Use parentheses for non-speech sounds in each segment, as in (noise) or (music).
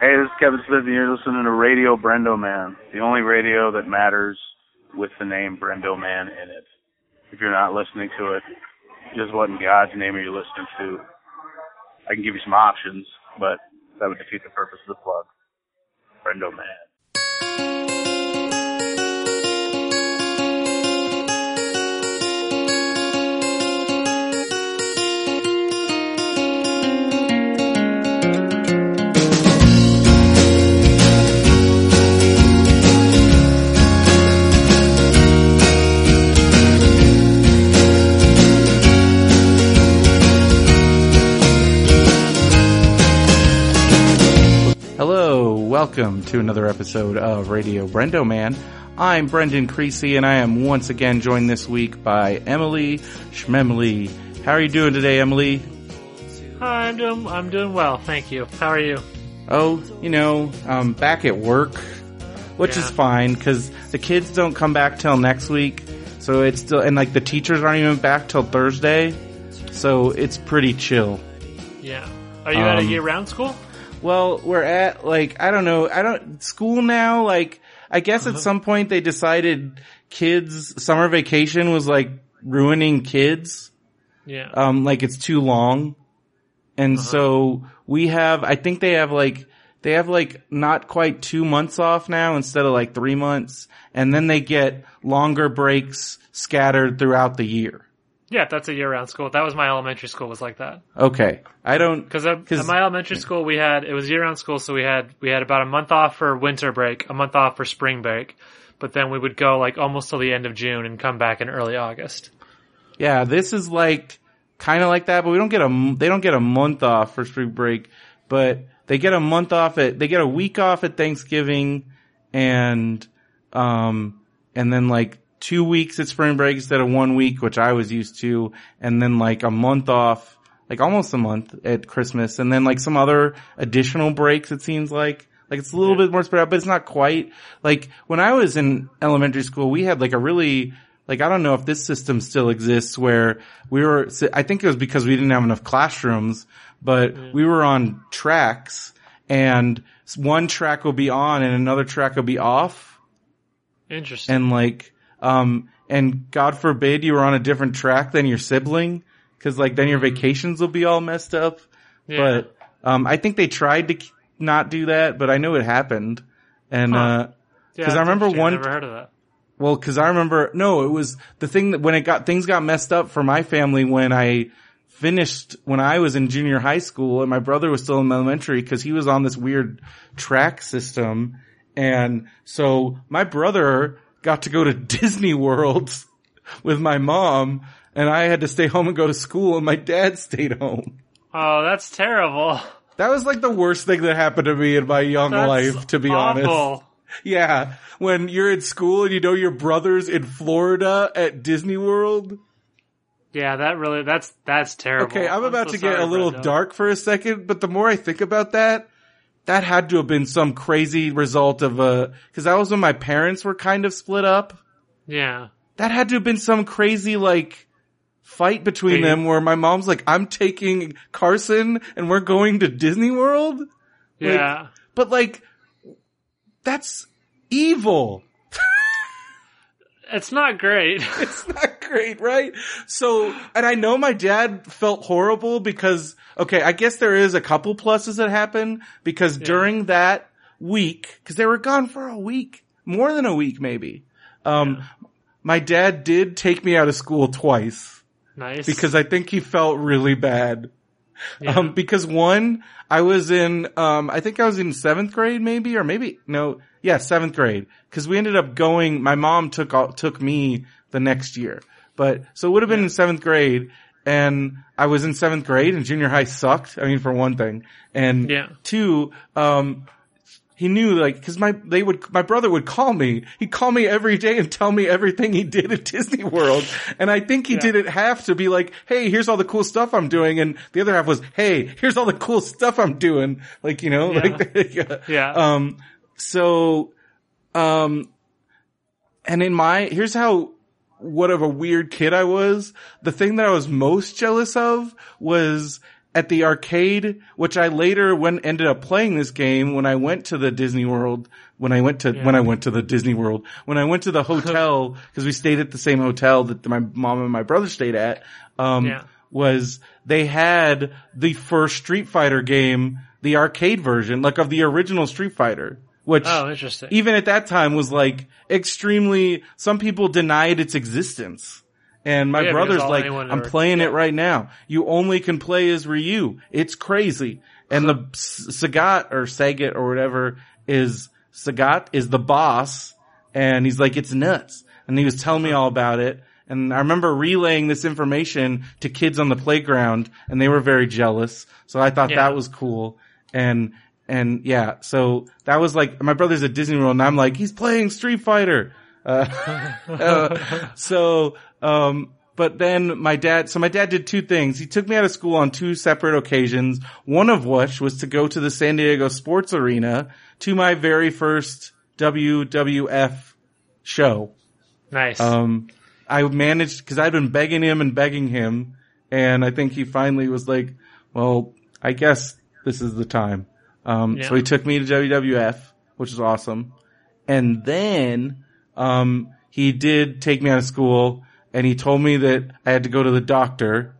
Hey, this is Kevin Smith, and you're listening to Radio Brendo Man, the only radio that matters with the name Brendo Man in it. If you're not listening to it, just what in God's name are you listening to? I can give you some options, but that would defeat the purpose of the plug. Brendo Man. Welcome to another episode of Radio Brendo Man. I'm Brendan Creasy and I am once again joined this week by Emily Schmemily. How are you doing today, Emily? Hi, I'm doing I'm doing well, thank you. How are you? Oh, you know, I'm back at work, which Yeah. is fine because the kids don't come back till next week. So it's still, and like the teachers aren't even back till Thursday. So it's pretty chill. Yeah. Are you at a Um, year-round school? Well, we're at like I don't know. I don't school now. Like I guess Uh-huh. at some point they decided kids summer vacation was like ruining kids. Yeah. Um, like it's too long, and Uh-huh. so we have. I think they have like they have like not quite two months off now instead of like three months, and then they get longer breaks scattered throughout the year. Yeah, that's a year-round school. That was my elementary school was like that. Okay, I don't. Because at 'Cause- at my elementary school, we had it was year-round school, so we had we had about a month off for winter break, a month off for spring break, but then we would go like almost till the end of June and come back in early August. Yeah, this is like kind of like that, but we don't get a they don't get a month off for spring break, but they get a month off at they get a week off at Thanksgiving and um and then like two weeks at spring break instead of one week, which I was used to, and then like a month off, like almost a month at Christmas, and then like some other additional breaks. It seems like like it's a little bit more spread out, but it's not quite like when I was in elementary school, we had like a really like I don't know if this system still exists where we were. I think it was because we didn't have enough classrooms, but we were on tracks, and one track will be on and another track will be off Interesting. and like um and god forbid you were on a different track than your sibling because like then your vacations will be all messed up yeah. but um i think they tried to not do that but i know it happened and Huh. uh Yeah, 'cause I remember one- never heard of that. well because i remember no it was the thing that when it got things got messed up for my family when i finished when i was in junior high school and my brother was still in elementary because he was on this weird track system and so my brother got to go to (laughs) Disney World with my mom and I had to stay home and go to school and my dad stayed home. Oh, that's terrible. That was like the worst thing that happened to me in my young That's life, to be honest. awful. (laughs) Yeah. When you're in school and you know your brother's in Florida at Disney World. Yeah, that really that's that's terrible. Okay, I'm about so to get a little dark for a second, but the more I think about that, that had to have been some crazy result of a, cause that was when my parents were kind of split up. Yeah. that had to have been some crazy like fight between Wait. them where my mom's like, I'm taking Carson and we're going to Disney World. Yeah. But like, that's evil. It's not great. (laughs) (laughs) It's not great, right? So, and I know my dad felt horrible because, okay, I guess there is a couple pluses that happen because during that week, cause they were gone for a week, more than a week maybe. Um, my dad did take me out of school twice. nice. because I think he felt really bad. Yeah. Um, because one, I was in, um, I think I was in seventh grade maybe, or maybe, no, yeah, seventh grade. Cause we ended up going, my mom took, all- took me the next year. But, so it would have been in seventh grade and I was in seventh grade and junior high sucked. I mean, for one thing. And Yeah. two, um, he knew like, cause my, they would, my brother would call me. He'd call me every day and tell me everything he did at (laughs) Disney World. And I think he Yeah. did it half to be like, hey, here's all the cool stuff I'm doing. And the other half was, hey, here's all the cool stuff I'm doing. Like, you know, Yeah. like, (laughs) yeah. Yeah. Um, so, um, and in my, here's how, what of a weird kid I was. The thing that I was most jealous of was at the arcade, which I later when ended up playing this game when I went to the Disney World, when I went to, when I went to the Disney World, when I went to the hotel, (laughs) cause we stayed at the same hotel that my mom and my brother stayed at, um, Yeah. was they had the first Street Fighter game, the arcade version, like of the original Street Fighter, which Oh, interesting. even at that time was like extremely, some people denied its existence. And my Yeah, brother's like, I'm ever- playing it right now. You only can play as Ryu. It's crazy. And the Sagat or Sagat or whatever is, Sagat is the boss. And he's like, it's nuts. And he was telling me all about it. And I remember relaying this information to kids on the playground and they were very jealous. So I thought Yeah. that was cool. And, and yeah, so that was like, my brother's at Disney World and I'm like, he's playing Street Fighter. Uh, (laughs) uh, so, um, but then my dad, so my dad did two things. He took me out of school on two separate occasions, one of which was to go to the San Diego Sports Arena to my very first WWF show. nice. Um, I managed because I'd been begging him and begging him, and I think he finally was like, "Well, I guess this is the time." Um, so he took me to WWF, which is awesome, and then um, he did take me out of school, and he told me that I had to go to the doctor,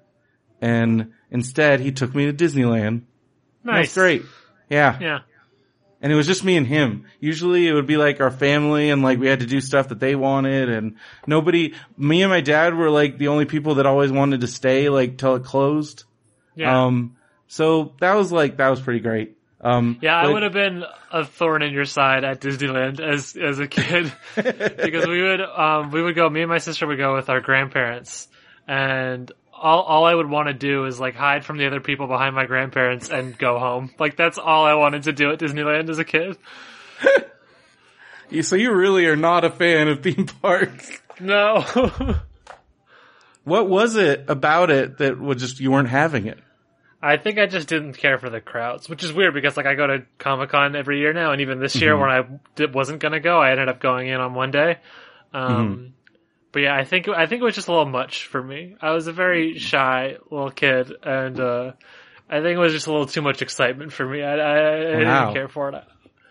and instead he took me to Disneyland. nice. That's great. Yeah. Yeah. And it was just me and him. Usually it would be like our family and like we had to do stuff that they wanted and nobody, me and my dad were like the only people that always wanted to stay like till it closed. Yeah. Um, so that was like, that was pretty great. Um, Yeah, I would have been a thorn in your side at Disneyland as as a kid (laughs) because we would um we would go. Me and my sister would go with our grandparents, and all all I would want to do is like hide from the other people behind my grandparents and go home. Like that's all I wanted to do at Disneyland as a kid. You- so you really are not a fan of theme parks. No, (laughs) What was it about it that was just, you weren't having it? I think I just didn't care for the crowds, which is weird because like I go to Comic Con every year now, and even this year Mm-hmm. when I did, wasn't gonna go, I ended up going in on one day. Um, Mm-hmm. But yeah, I think I think it was just a little much for me. I was a very shy little kid, and uh, I think it was just a little too much excitement for me. I, I, I Wow. didn't care for it.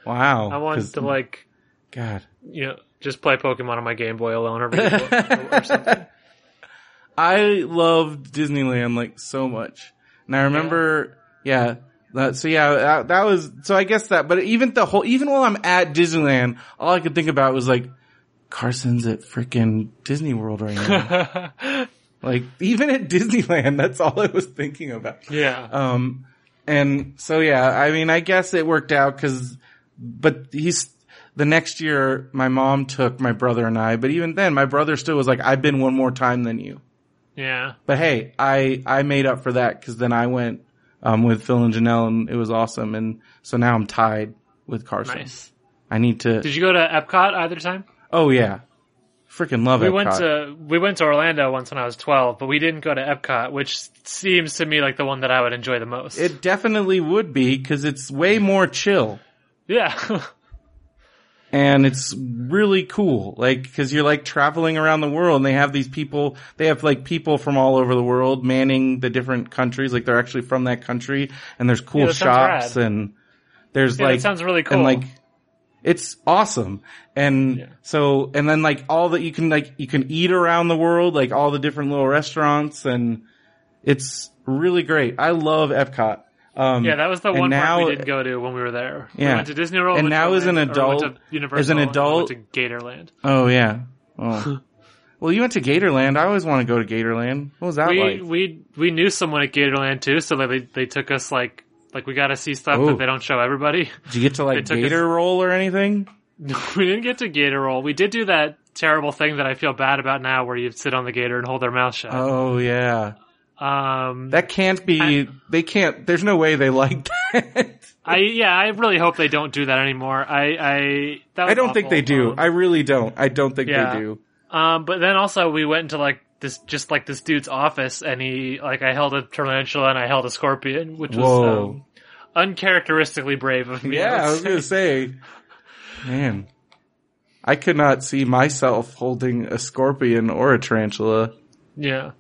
Wow. I wanted to like God. you know just play Pokemon on my Game Boy alone or, read a book or, or something. (laughs) I loved Disneyland like so much. And I remember, yeah, that, so yeah, that, that was, so I guess that, but even the whole, even while I'm at Disneyland, all I could think about was like, Carson's at freaking Disney World right now. (laughs) like, even at Disneyland, that's all I was thinking about. Yeah, Um, and so yeah, I mean, I guess it worked out cause, but he's, the next year my mom took my brother and I, but even then my brother still was like, I've been one more time than you. Yeah. But hey, I, I made up for that because then I went, um, with Phil and Janelle and it was awesome. And so now I'm tied with Carson. Nice. I need to, Did you go to Epcot either time? oh yeah. Freaking love it. We Epcot. went to we went to Orlando once when I was twelve, but we didn't go to Epcot, which seems to me like the one that I would enjoy the most. it definitely would be because it's way more chill yeah, (laughs) and it's really cool. Like, cause you're like traveling around the world and they have these people, they have like people from all over the world manning the different countries. Like they're actually from that country and there's cool Yeah, shops and there's yeah, like, sounds really cool. and like it's awesome and Yeah. so and then like all that you can like you can eat around the world like all the different little restaurants and it's really great i love epcot um yeah, that was the one now- park we didn't go to when we were there. We Yeah. went to Disney World, And now as an Orlando- or we went adult- to as an we adult- to Gatorland. oh yeah oh. (laughs) well you went to gatorland i always want to go to gatorland what was that We like we we knew someone at Gatorland too, so they they took us like like we got to see stuff Oh. that they don't show everybody. did you get to (laughs) like took us- gator roll or anything (laughs) we didn't get to Gator Roll. We did do that terrible thing that I feel bad about now, where you sit on the gator and hold their mouth shut. oh yeah Um, that can't be they can't there's no way they like that I yeah, I really hope they don't do that anymore. I I that was i don't think they do Um, i really don't i don't think Yeah. they do Um, but then also we went into like this, just like this dude's office, and he like I held a tarantula and I held a scorpion, which was um, uncharacteristically brave of me. Yeah, I was gonna say, man, I could not see myself holding a scorpion or a tarantula. yeah.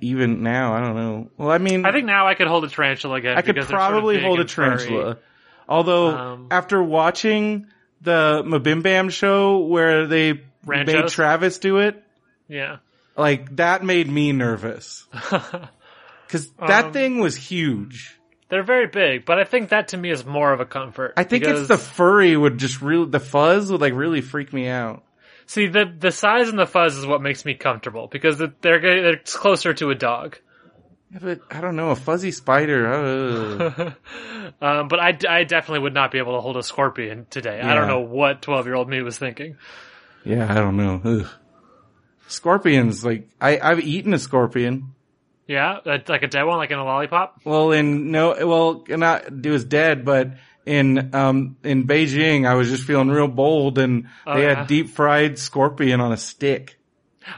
Even now, I don't know. Well, I mean, I think now I could hold a tarantula again. I could they're sort of probably hold a and furry. tarantula. Although Um, after watching the Mabim Bam show where they made Travis do it, Yeah. like that made me nervous (laughs) because that Um, thing was huge. They're very big, but I think that to me is more of a comfort. I think it's the furry would just really the fuzz would like really freak me out. See the the size and the fuzz is what makes me comfortable because they're they're closer to a dog. Yeah, but I don't know a fuzzy spider. uh, Um, (laughs) but I, I definitely would not be able to hold a scorpion today. I don't know what twelve year old me was thinking. yeah, I don't know. Ugh. Scorpions, like I I've eaten a scorpion. Yeah, like a dead one, like in a lollipop. Well, in no, well, not it was dead, but in um in Beijing, I was just feeling real bold, and Oh, they yeah? had deep fried scorpion on a stick.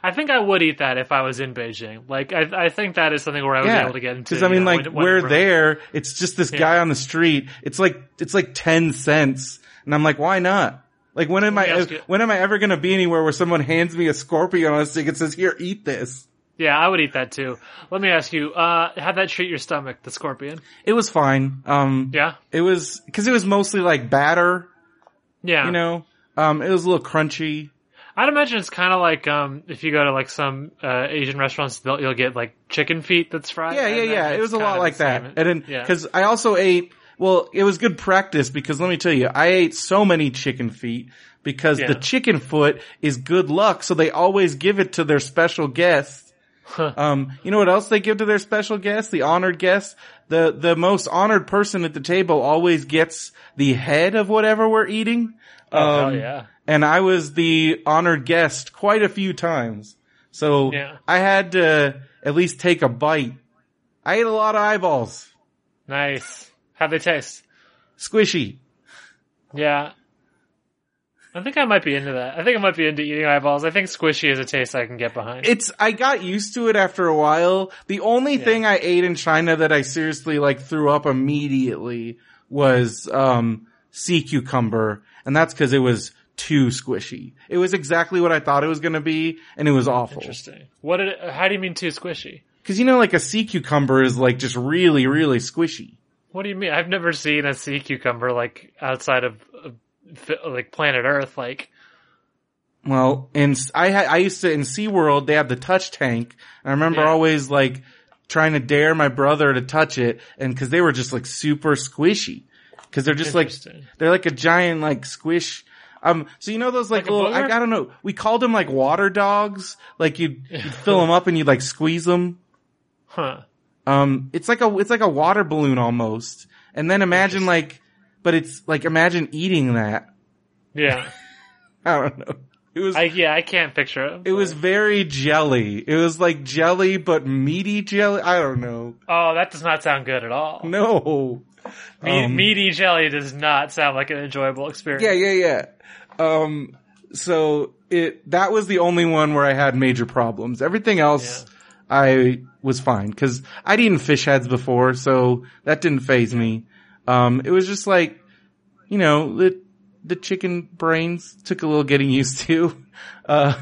I think I would eat that if I was in Beijing. Like I, I think that is something where I would be able to get into. because I mean, you know, like when- when- we're there. It's just this guy on the street. It's like it's like ten cents, and I'm like, why not? Like when am Let I when am I ever going to be anywhere where someone hands me a scorpion on a stick and says, "Here, eat this"? Yeah, I would eat that too. Let me ask you, uh, how'd that treat your stomach, the scorpion? It was fine. Um, Yeah? it was because it was mostly like batter. Yeah. You know, um, it was a little crunchy. I'd imagine it's kind of like, um, if you go to like some, uh, Asian restaurants, they'll, you'll get like chicken feet that's fried. Yeah, yeah, yeah. It was a lot like that. same. And then, Yeah. cause I also ate, well, it was good practice because let me tell you, I ate so many chicken feet because Yeah. the chicken foot is good luck. So they always give it to their special guests. Um, you know what else they give to their special guests? The honored guests? The, the most honored person at the table always gets the head of whatever we're eating. Oh, Um, yeah. and I was the honored guest quite a few times. So Yeah. I had to at least take a bite. I ate a lot of eyeballs. Nice. How'd they taste? Squishy. Yeah. I think I might be into that. I think I might be into eating eyeballs. I think squishy is a taste I can get behind. It's, I got used to it after a while. The only thing I ate in China that I seriously like threw up immediately was, um, sea cucumber. And that's cause it was too squishy. It was exactly what I thought it was going to be. And it was awful. Interesting. What did it, how do you mean too squishy? Cause you know, like a sea cucumber is like just really, really squishy. What do you mean? I've never seen a sea cucumber like outside of, of like planet Earth. Like, Well, in I I used to in SeaWorld they have the touch tank. I remember Yeah. always like trying to dare my brother to touch it, and because they were just like super squishy, because they're just like they're like a giant like squish. Um, so you know those like, Like little I. I don't know we called them like water dogs. Like you'd, (laughs) you'd fill them up and you'd like squeeze them. huh? Um, it's like a it's like a water balloon almost. And then imagine like, but it's like imagine eating that. Yeah. (laughs) I don't know. It was I yeah, I can't picture it. It was very jelly. It was like jelly, but meaty jelly. I don't know. Oh, that does not sound good at all. No. Me- Um, meaty jelly does not sound like an enjoyable experience. Yeah, yeah, yeah. Um, so it, that was the only one where I had major problems. Everything else, I was fine. Cause I'd eaten fish heads before, so that didn't phase me. Um, it was just like, you know, the, the chicken brains took a little getting used to. (laughs) Uh,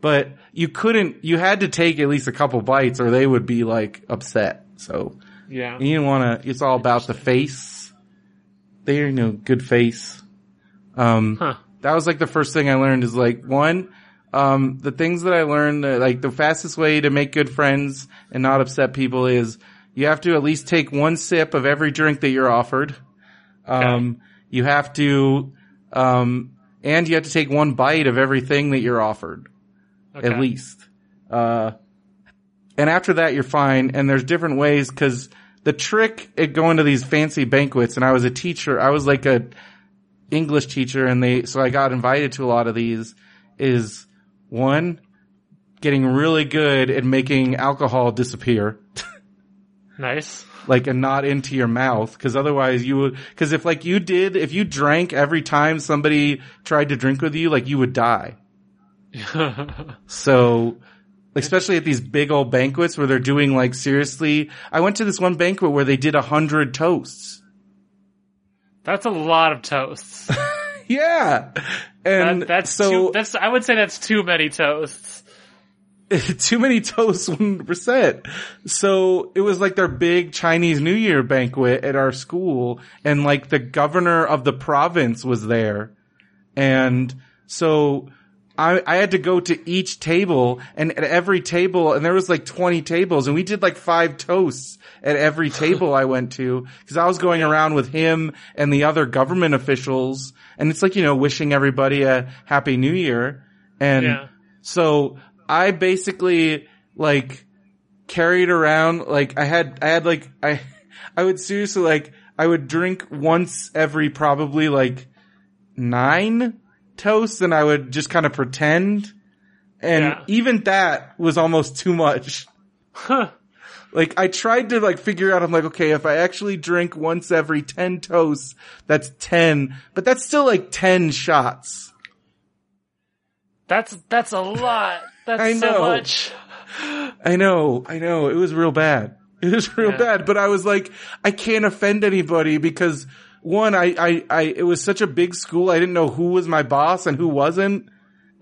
but you couldn't, you had to take at least a couple bites or they would be like upset. So Yeah. you didn't want to, it's all about the face. They're, you know, good face. Um, Huh. that was like the first thing I learned is like one, um, the things that I learned, uh, like the fastest way to make good friends and not upset people is you have to at least take one sip of every drink that you're offered. Um, you have to, um, and you have to take one bite of everything that you're offered Okay. at least. Uh, and after that, you're fine. And there's different ways because the trick at going to these fancy banquets, and I was a teacher, I was like a English teacher, and they, so I got invited to a lot of these, is one, getting really good at making alcohol disappear. (laughs) Nice. like and not into your mouth because otherwise you would because if like you did if you drank every time somebody tried to drink with you like you would die (laughs) so especially at these big old banquets where they're doing like seriously i went to this one banquet where they did a hundred toasts That's a lot of toasts. (laughs) yeah and That, that's so too, that's I would say that's too many toasts. (laughs) too many toasts 100%. So it was like their big Chinese New Year banquet at our school and like the governor of the province was there. And so I, I had to go to each table and at every table and there was like 20 tables and we did like five toasts at every (laughs) table I went to because I was going around with him and the other government officials and it's like, you know, wishing everybody a happy new year. And Yeah. so I basically like carried around, like I had, I had like, I, (laughs) I would seriously like, I would drink once every probably like nine toasts and I would just kind of pretend. And Yeah. even that was almost too much. Like I tried to like figure out, I'm like, okay, if I actually drink once every 10 toasts, that's 10, but that's still like 10 shots. That's that's a lot. That's I so know. much. I know, I know, it was real bad. It was real Yeah. bad, but I was like, I can't offend anybody because one, I, I, I, it was such a big school, I didn't know who was my boss and who wasn't.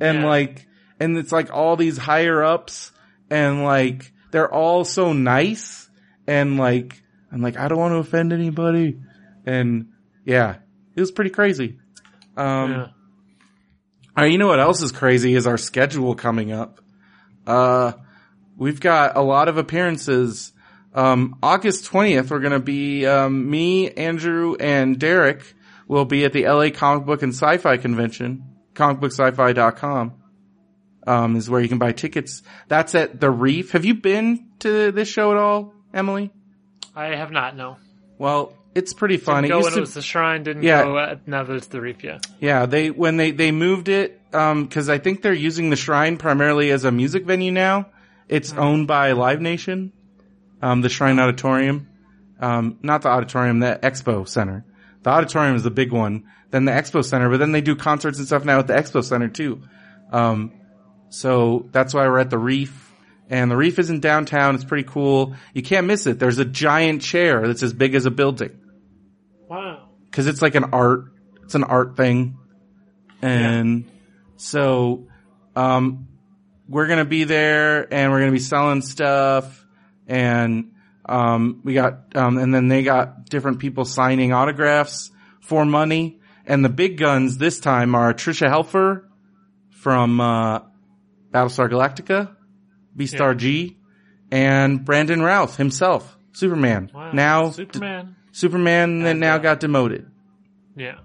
And Yeah. like, and it's like all these higher ups and like, they're all so nice and like, I'm like, I don't want to offend anybody. And yeah, it was pretty crazy. Um, Yeah. Right, you know what else is crazy is our schedule coming up. Uh, we've got a lot of appearances. Um, August 20th, we're going to be, um, me, Andrew, and Derek will be at the LA Comic Book and Sci-Fi Convention. Comicbooksci-fi.com, um, is where you can buy tickets. That's at the Reef. Have you been to this show at all, Emily? I have not. No. Well, it's pretty fun. Didn't It go when to- it was the shrine. Didn't Yeah. go at, now that it's the reef. Yeah. Yeah, they when they they moved it um cuz I think they're using the shrine primarily as a music venue now. It's owned by Live Nation. Um the Shrine Auditorium. Um not the auditorium, the Expo Center. The auditorium is the big one, then the Expo Center, but then they do concerts and stuff now at the Expo Center too. Um so that's why we're at the Reef. And the Reef is in downtown. It's pretty cool. You can't miss it. There's a giant chair that's as big as a building Wow. because it's like an art, it's an art thing, and so um, we're gonna be there and we're gonna be selling stuff, and um, we got um, and then they got different people signing autographs for money, and the big guns this time are Tricia Helfer from uh, Battlestar Galactica, Beastar Yeah. G, and Brandon Routh himself, Superman. Wow. Now Superman. Superman that now uh, got demoted. Yeah.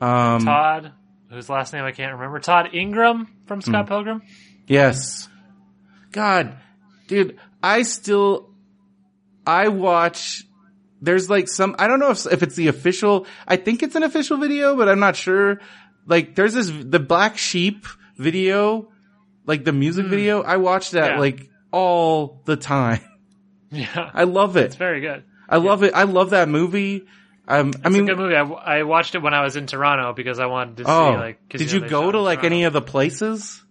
Um, Todd, whose last name I can't remember. Todd Ingram from Scott Hmm. Pilgrim. yes. God, dude, I still, I watch, there's like some, I don't know if, if it's the official, I think it's an official video, but I'm not sure. Like there's this, the Black Sheep video, like the music video. I watch that. Yeah. like all the time. (laughs) Yeah. I love it. It's very good. I love it. I love that movie. Um, I mean, a good movie. I, I watched it when I was in Toronto because I wanted to oh, see like. 'cause, did know, you go to like Toronto. any of the places?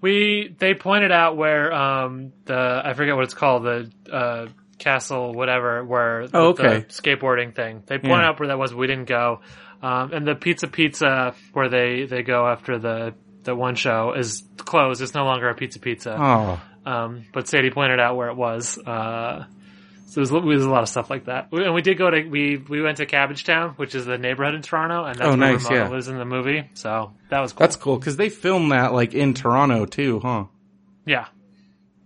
We they pointed out where um the I forget what it's called the uh castle whatever where Oh, okay. the skateboarding thing. They pointed Yeah. out where that was. We didn't go. Um, and the Pizza Pizza where they they go after the the one show is closed. It's no longer a Pizza Pizza. Oh, Um, but Sadie pointed out where it was. Uh, so there's, there's a lot of stuff like that. We, and we did go to we we went to Cabbagetown, which is the neighborhood in Toronto, and that's Oh, where nice, Ramona yeah. lives in the movie. So that was cool. that's cool because they filmed that like in Toronto too, huh? yeah.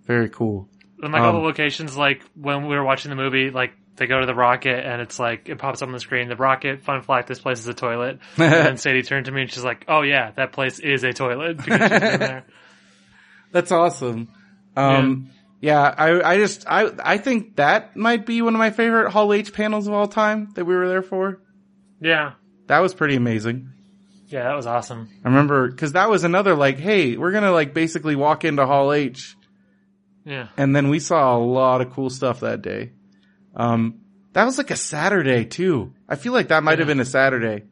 Very cool. And like all the Um, locations, like when we were watching the movie, like they go to the Rockit and it's like it pops up on the screen. The Rockit, fun fact, this place is a toilet. (laughs) and then Sadie turned to me and she's like, "Oh yeah, that place is a toilet." (laughs) Because she's been there. That's awesome. Um, yeah, I, I just, I, I think that might be one of my favorite Hall H panels of all time that we were there for. Yeah, That was pretty amazing. yeah, that was awesome. I remember, cause that was another like, hey, we're gonna like basically walk into Hall H. Yeah, And then we saw a lot of cool stuff that day. Um, that was like a Saturday too. I feel like that might have Yeah. been a Saturday.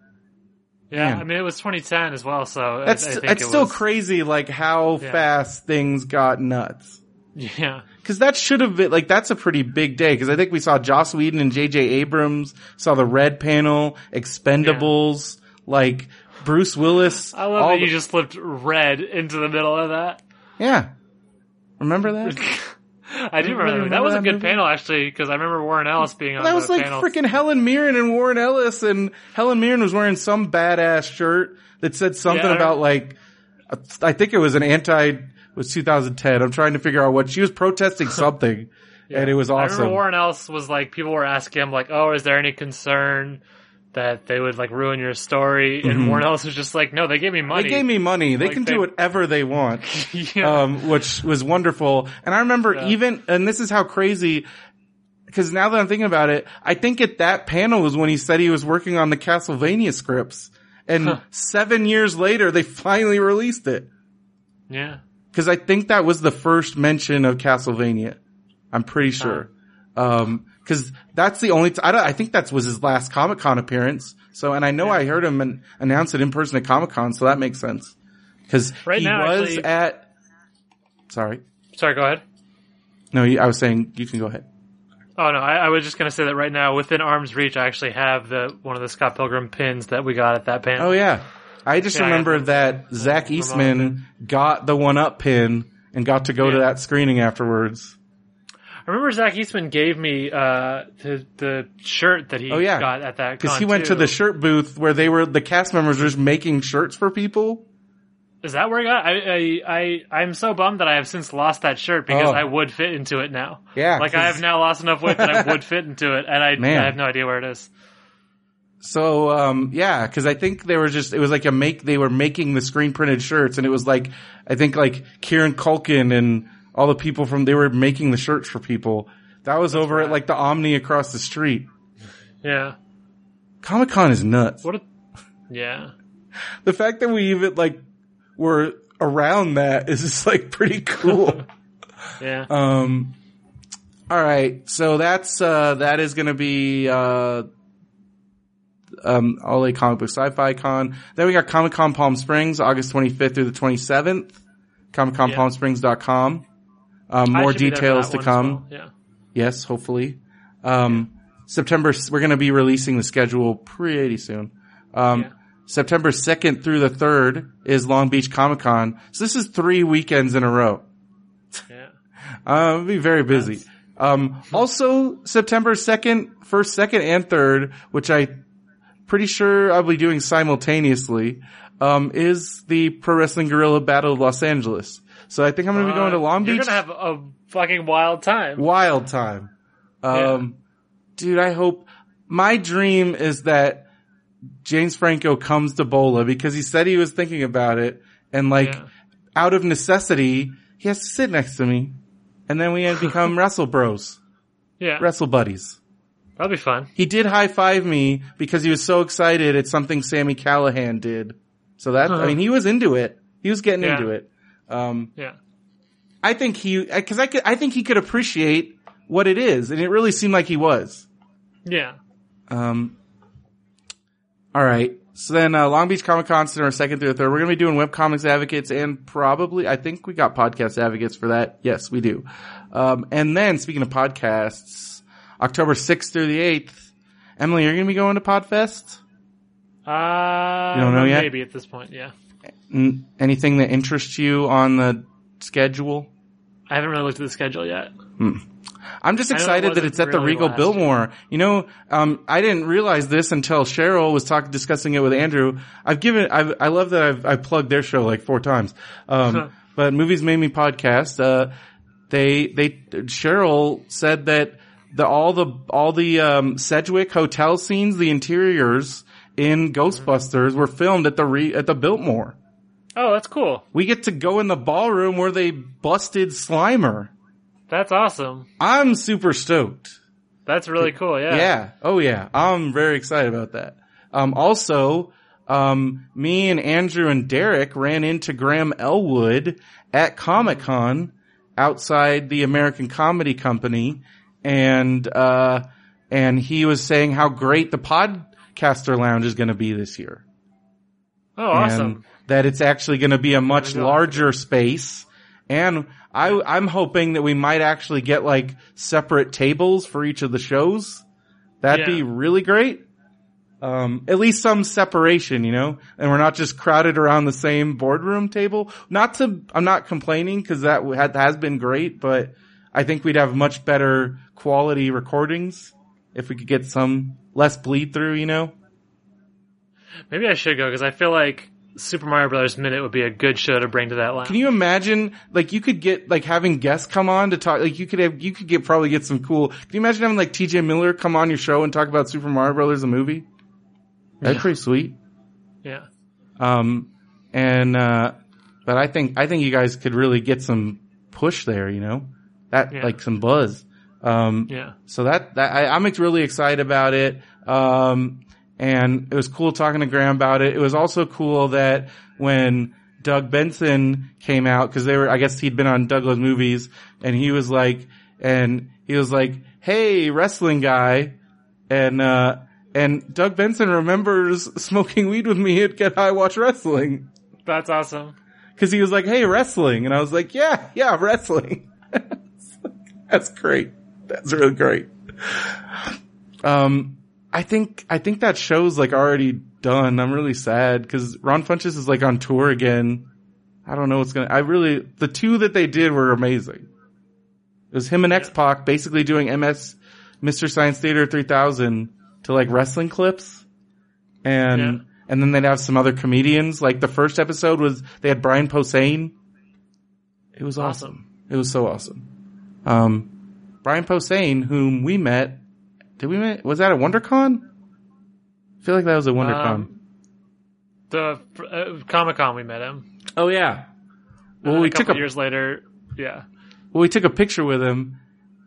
yeah. Man. I mean, it was 2010 as well, so I- That's, I, think that's still was- crazy like how Yeah. fast things got nuts. Yeah, Cause that should have been, like, that's a pretty big day. Cause I think we saw Joss Whedon and JJ Abrams, saw the Red Panel, Expendables, like, Bruce Willis. I love that you just flipped red into the middle of that. Yeah. Remember that? (laughs) I do remember, Remember that. That was a good movie? panel actually because I remember Warren Ellis being on that the was like freaking Helen Mirren and Warren Ellis, and Helen Mirren was wearing some badass shirt that said something Yeah. about like, I think it was an anti. Was 2010. I'm trying to figure out what she was protesting (laughs) something, and it was I awesome. remember Warren Ellis was like, people were asking him like, "Oh, is there any concern that they would like ruin your story?" And Warren Ellis was just like, "No, they gave me money. Mm-hmm. They gave me money. They Like, can they- do whatever they want. (laughs) yeah. um, which was wonderful. And I remember Yeah. even, and this is how crazy, because now that I'm thinking about it, I think at that panel was when he said he was working on the Castlevania scripts. And seven years later, they finally released it. yeah. Because I think that was the first mention of Castlevania. I'm pretty sure. Um, cause that's the only, t- I, don't, I think that was his last Comic Con appearance. So, and I know I heard him an- announce it in person at Comic Con, so that makes sense. Cause Right he now, was actually- at, sorry. Sorry, go ahead. No, I was saying you can go ahead. Oh no, I, I was just gonna say that right now, within arm's reach, I actually have the one of the Scott Pilgrim pins that we got at that panel. Oh yeah. I just Yeah, remember that Zach Eastman got the one up pin and got to go to that screening afterwards. I remember Zach Eastman gave me uh, the the shirt that he Oh, yeah. got at that Cause he went to the shirt booth where they were, the cast members were just making shirts for people. Is that where he got? I I I I'm so bummed that I have since lost that shirt because Oh. I would fit into it now. Yeah. Like I have now lost enough weight that I (laughs) would fit into it, and I, I have no idea where it is. So, um, yeah, cause I think they were just, it was like a make, they were making the screen printed shirts and it was like, I think like Kieran Culkin and all the people from, they were making the shirts for people. That was over at like the Omni across the street. Yeah. Comic Con is nuts. What? A, yeah. The fact that we even like were around that is just like pretty cool. (laughs) Yeah. um, all right. So that's, uh, that is going to be, uh, um, LA Comic Book Sci-Fi Con. Then we got Comic Con Palm Springs, August 25th through the 27th. ComicConPalmSprings.com. Um, more should be there details to come. well. Yeah. Yes, hopefully. Um, September, we're going to be releasing the schedule pretty soon. Um, Yeah. September 2nd through the 3rd is Long Beach Comic Con. So this is three weekends in a row. Yeah. (laughs) Uh, it'll be very busy. Um, also September 2nd, 1st, 2nd, and 3rd, which I pretty sure I'll be doing simultaneously, um, is the Pro Wrestling Guerrilla Battle of Los Angeles. So I think I'm going to be going to Long Beach. You're gonna have a fucking wild time. wild time. Um, dude, I hope my dream is that James Franco comes to Bola because he said he was thinking about it and like Yeah. out of necessity, he has to sit next to me and then we (laughs) become wrestle bros, Yeah. wrestle buddies. That'll be fun. He did high five me because he was so excited at something Sami Callihan did. So that, I Uh-huh. mean, he was into it. He was getting Yeah. into it. Um, Yeah. I think he, cause I could, I think he could appreciate what it is and it really seemed like he was. Yeah. Um, all right. So then, uh, Long Beach Comic Con, September 2nd through the 3rd. We're going to be doing webcomics advocates and probably, I think we got podcast advocates for that. Yes, we do. Um, and then speaking of podcasts, October 6th through the 8th, Emily, you're going to be going to Podfest? Uh, You don't know yet? Maybe at this point, yeah. N- anything that interests you on the schedule? I haven't really looked at the schedule yet. I'm just it excited that it's at the Regal Biltmore. You know, um, I didn't realize this until Cheryl was talking, discussing it with Andrew. I've given, I've, I love that I've, I've plugged their show like four times. Um, but Movies Made Me podcast, uh, they, they, Cheryl said that the, all the, all the, um, Sedgewick hotel scenes, the interiors in Ghostbusters were filmed at the re, at the Biltmore. Oh, that's cool. We get to go in the ballroom where they busted Slimer. That's awesome. I'm super stoked. That's really cool. Yeah. Yeah. Oh yeah. I'm very excited about that. Um, also, um, me and Andrew and Derek ran into Graham Elwood at Comic Con outside the American Comedy Company and, uh, and he was saying how great the podcaster lounge is going to be this year. Oh, awesome. And that it's actually going to be a much There we go. larger space. And I, I'm hoping that we might actually get like separate tables for each of the shows. That'd be really great. Um, at least some separation, you know, and we're not just crowded around the same boardroom table. Not to, I'm not complaining because that has been great, but I think we'd have much better quality recordings if we could get some less bleed through, you know? Maybe I should go because I feel like Super Mario Brothers Minute would be a good show to bring to that line. Can you imagine, like, you could get, like, having guests come on to talk, like, you could have, you could get, probably get some cool, can you imagine having, like, TJ Miller come on your show and talk about Super Mario Brothers, the movie? That'd be pretty sweet. yeah. Um, and, uh, but I think, I think you guys could really get some push there, you know? That, Yeah. like, some buzz. Um, Yeah. so that, that I, I'm really excited about it. Um, and it was cool talking to Graham about it. It was also cool that when Doug Benson came out, cause they were, I guess he'd been on Doug Loves Movies and he was like, and he was like, Hey, wrestling guy. And, uh, and Doug Benson remembers (laughs) smoking weed with me at Get High Watch Wrestling. That's awesome. Cause he was like, Hey, wrestling. And I was like, yeah, yeah, wrestling. (laughs) That's great. That's really great. Um, I think, I think that show's like already done. I'm really sad cause Ron Funches is like on tour again. I don't know what's gonna, I really, the two that they did were amazing. It was him and X-Pac basically doing MS, Mystery Science Theater 3000 to like wrestling clips. And, Yeah. and then they'd have some other comedians. Like the first episode was, they had Brian Posehn. It was awesome. Awesome. It was so awesome. Um, Brian Posehn, whom we met, did we met, was that at WonderCon? I feel like that was at WonderCon. Um, The uh, Comic Con we met him. oh yeah. Well, And we a took a, years later. Yeah. well, we took a picture with him.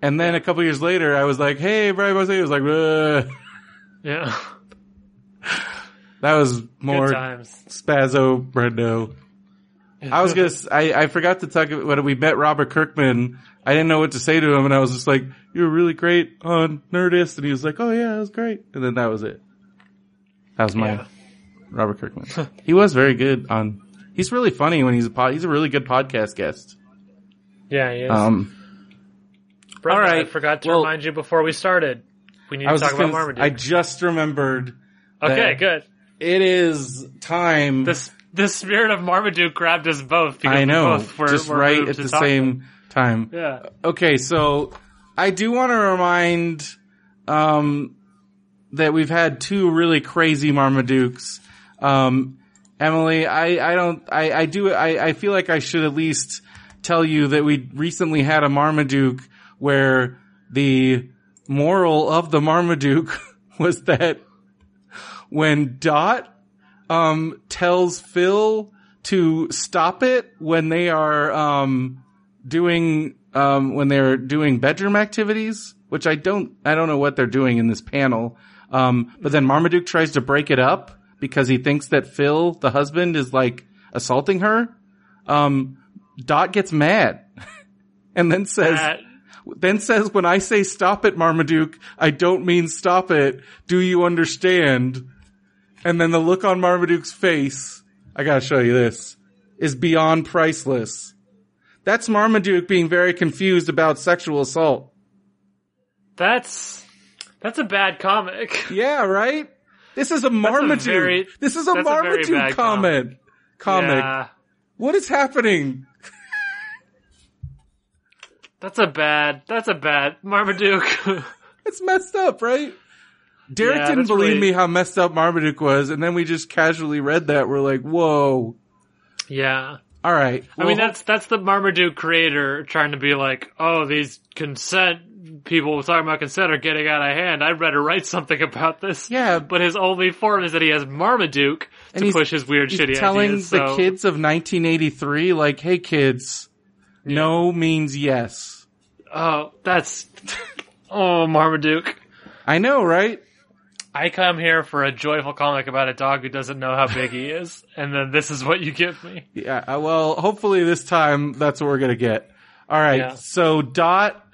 And then a couple years later, I was like, hey, Brian Posehn. He was like. Yeah. (laughs) that was more spazzo Brendo. I was gonna, I, I forgot to talk, about when we met Robert Kirkman, I didn't know what to say to him and I was just like, you were really great on Nerdist. And he was like, oh yeah, that was great. And then that was it. That was my Yeah. Robert Kirkman. he was very good on, he's really funny when he's a pod, he's a really good podcast guest. Yeah, he is. Um, Brenda, all right. I forgot to Well- remind you before we started. We need to talk about Marmaduke. I just remembered okay, that good. it is time. This the spirit of Marmaduke grabbed us both. Because I know, we both were, just right at the same time. Yeah. Okay, so I do want to remind um, that we've had two really crazy Marmadukes. Um, Emily, I, I don't, I, I do, I, I feel like I should at least tell you that we recently had a Marmaduke where the moral of the Marmaduke (laughs) was that when Dot um, tells Phil to stop it when they are um, doing um, when they're doing bedroom activities, which I don't I don't know what they're doing in this panel. Um, but then Marmaduke tries to break it up because he thinks that Phil, the husband, is like assaulting her. Um, Dot gets mad (laughs) and then says, That- then says, when I say stop it, Marmaduke, I don't mean stop it. Do you understand? And then the look on Marmaduke's face, I gotta show you this, is beyond priceless. That's Marmaduke being very confused about sexual assault. that's that's a bad comic. (laughs) Yeah, right? This is a Marmaduke. very- this is a a Marmaduke bad comment. Comic. Yeah. What is happening? That's a bad. That's a bad Marmaduke. (laughs) It's messed up, right? Derek Yeah, didn't believe really- me how messed up Marmaduke was, and then we just casually read that. We're like, whoa. yeah. All right. I mean, that's that's the Marmaduke creator trying to be like, oh, these consent people talking about consent are getting out of hand. I'd better write something about this. Yeah. but his only form is that he has Marmaduke to push his weird, shitty telling ideas. Telling the so- kids of 1983, like, hey kids, no means yes. Oh, that's (laughs) oh Marmaduke. I know, right? I come here for a joyful comic about a dog who doesn't know how big he is, and then this is what you give me. Yeah. uh, Well, hopefully this time that's what we're gonna get. All right. Yeah. So Dot.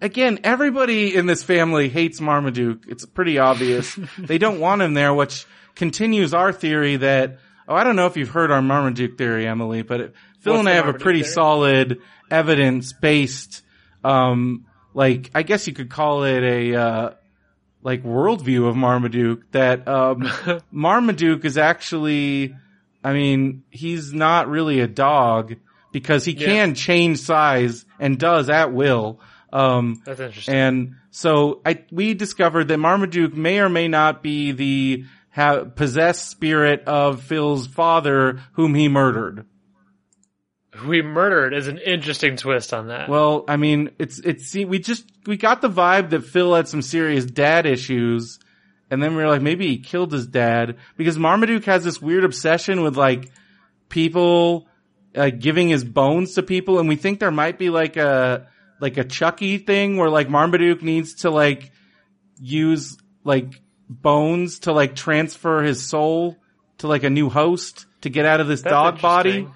Again, everybody in this family hates Marmaduke. It's pretty obvious. (laughs) they don't want him there, which continues our theory that, oh, I don't know if you've heard our Marmaduke theory, Emily, but it, Phil What's and I have a pretty theory? solid evidence based, um, like, I guess you could call it a, uh, like worldview of Marmaduke that um, (laughs) Marmaduke is actually, I mean, he's not really a dog because he Yeah. can change size and does at will. Um, That's interesting. and so I, we discovered that Marmaduke may or may not be the ha- possessed spirit of Phil's father whom he murdered. We murdered is an interesting twist on that. Well, I mean, it's, it's, see, we just, we got the vibe that Phil had some serious dad issues. And then we were like, maybe he killed his dad because Marmaduke has this weird obsession with like people, uh, giving his bones to people. And we think there might be like a, like a Chucky thing where like Marmaduke needs to like use like bones to like transfer his soul to like a new host to get out of this That's dog body.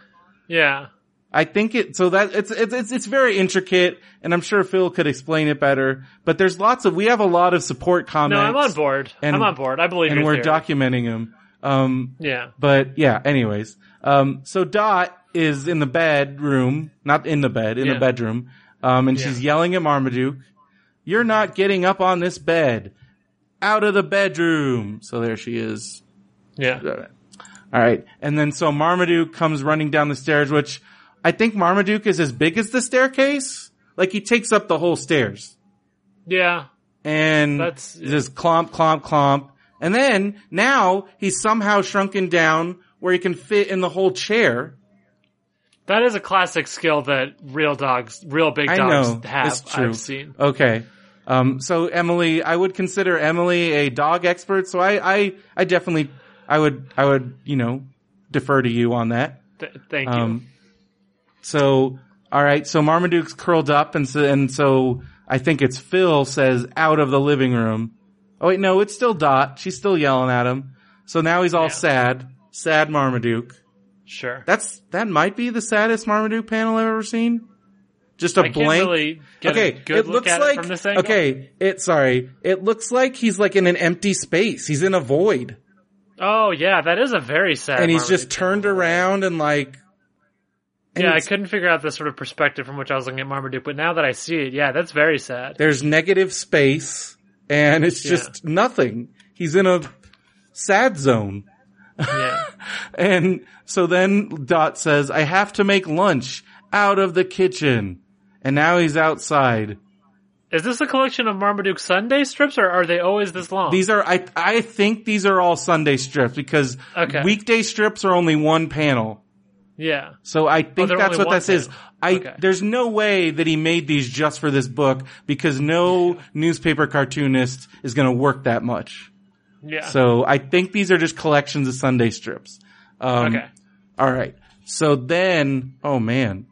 Yeah. I think it, so that it's, it's, it's, it's very intricate and I'm sure Phil could explain it better, but there's lots of, we have a lot of support comments. No. I'm on board. and- I'm on board. I believe And we're theory. documenting them. Um, Yeah. but yeah, anyways. Um, so Dot is in the bedroom, not in the bed, in Yeah. the bedroom. Um, and Yeah. she's yelling at Marmaduke, you're not getting up on this bed. Out of the bedroom. So there she is. Yeah. All right. And then so Marmaduke comes running down the stairs, which I think Marmaduke is as big as the staircase. Like he takes up the whole stairs Yeah. and That's- just clomp, clomp, clomp. And then now he's somehow shrunken down where he can fit in the whole chair. That is a classic skill that real dogs, real big dogs know. have. I've seen. Okay. Um, so Emily, I would consider Emily a dog expert. So I, I, I definitely, I would, I would, you know, defer to you on that. Th- thank you. Um, so, all right. So Marmaduke's curled up, and so, and so I think it's Phil says out of the living room. Oh wait, no, it's still Dot. She's still yelling at him. So now he's all Yeah. sad, sad Marmaduke. sure. That's that might be the saddest Marmaduke panel I've ever seen. Just a I blank. really okay, a good it looks like it from this angle. okay. It sorry, it looks like he's like in an empty space. He's in a void, Oh yeah, that is a very sad. and he's Marmaduke just turned panel. around and like. Yeah, I couldn't figure out the sort of perspective from which I was looking at Marmaduke, but now that I see it, yeah, that's very sad. there's negative space and it's Yeah. just nothing. He's in a sad zone. Yeah. (laughs) And so then Dot says, I have to make lunch out of the kitchen. And now he's outside. Is this a collection of Marmaduke Sunday strips, or are they always this long? These are, I, I think these are all Sunday strips because Okay. weekday strips are only one panel. Yeah. So I think they're that's what this is. I, Okay. there's no way that he made these just for this book because no newspaper cartoonist is going to work that much. Yeah. So I think these are just collections of Sunday strips. Um, okay. All right. So then, oh man.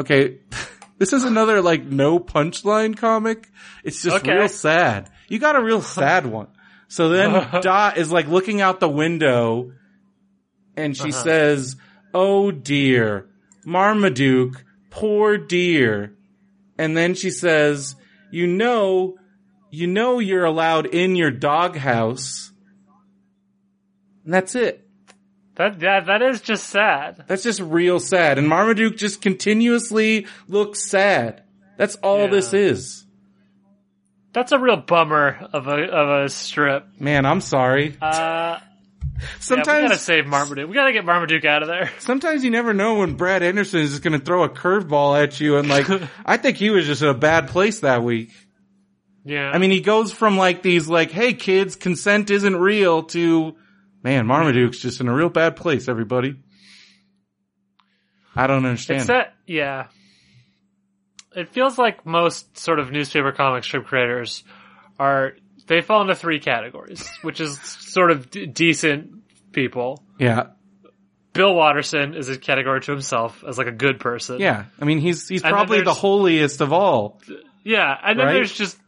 Okay. (laughs) this is another like no punchline comic. It's just Okay. real sad. You got a real (laughs) sad one. So then (laughs) Dot is like looking out the window and she Uh-huh. says, Oh dear, Marmaduke, poor dear. And then she says, you know, you know you're allowed in your doghouse. And that's it. That that that is just sad. That's just real sad. And Marmaduke just continuously looks sad. That's all Yeah. this is. That's a real bummer of a of a strip. Man, I'm sorry. Uh, Sometimes, yeah, we gotta save Marmaduke. We gotta get Marmaduke out of there. (laughs) sometimes you never know when Brad Anderson is to throw a curveball at you. And like, (laughs) I think he was just in a bad place that week. Yeah. I mean, he goes from like these like, hey kids, consent isn't real to, man, Marmaduke's just in a real bad place, everybody. I don't understand. It's that, yeah. It feels like most sort of newspaper comic strip creators are, they fall into three categories, which is sort of d- decent people. yeah. Bill Watterson is a category to himself as like a good person. Yeah. I mean, he's, he's And then probably the there's- holiest of all. Yeah. And then Right? there's just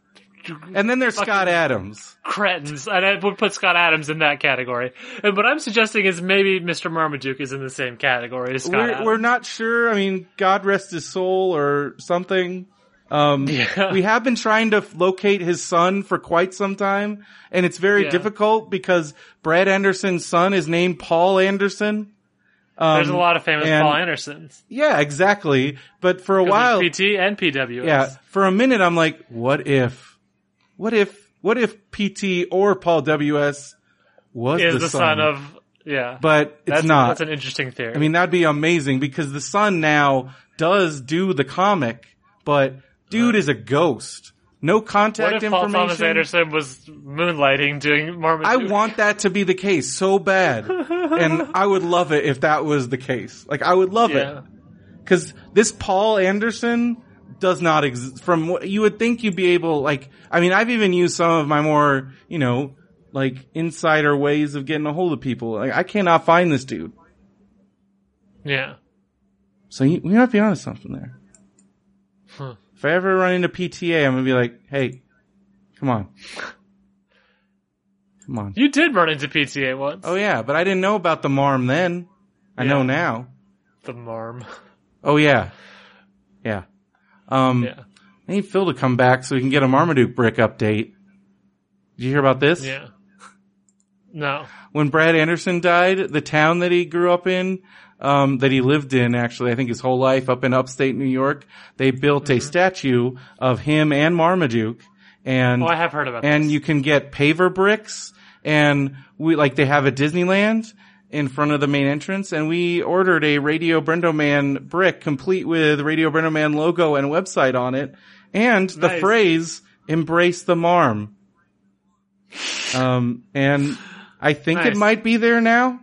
And then there's Scott Adams. cretins. And I would put Scott Adams in that category. And what I'm suggesting is maybe Mr. Marmaduke is in the same category as Scott We're, Adams. we're not sure. I mean, God rest his soul or something. Um, (laughs) Yeah. we have been trying to locate his son for quite some time, and it's very Yeah. difficult because Brad Anderson's son is named Paul Anderson. Um, There's a lot of famous and- Paul Andersons. Yeah, exactly. But for a while, PT and PWS. yeah, for a minute, I'm like, what if, what if, what if PT or Paul WS was Is the, the, son, of yeah. but it's that's, not. That's an interesting theory. I mean, that'd be amazing because the son now does do the comic, but dude is a ghost. No contact what if Paul information. Thomas Anderson was moonlighting doing Marmaduke? I want that to be the case so bad. (laughs) and I would love it if that was the case. Like, I would love yeah. it. Cause this Paul Anderson does not exist from what you would think you'd be able, like, I mean, I've even used some of my more, you know, like insider ways of getting a hold of people. Like, I cannot find this dude. Yeah. So you, we might be onto something there. Huh. If I ever run into PTA, I'm gonna be like, hey, come on. Come on. You did run into PTA once. Oh yeah, but I didn't know about the marm then. I know now. The marm. Oh yeah. Yeah. Um, Yeah. I need Phil to come back so we can get a Marmaduke brick update. Did you hear about this? Yeah. No. When Brad Anderson died, the town that he grew up in, um, that he lived in actually, I think his whole life up in upstate New York, they built Mm-hmm. a statue of him and Marmaduke. And, Oh, I have heard about and this. you can get paver bricks and we, like they have at Disneyland in front of the main entrance and we ordered a Radio Brendo Man brick complete with Radio Brendo Man logo and website on it and the Nice. phrase embrace the marm. Um, and I think it might be there now.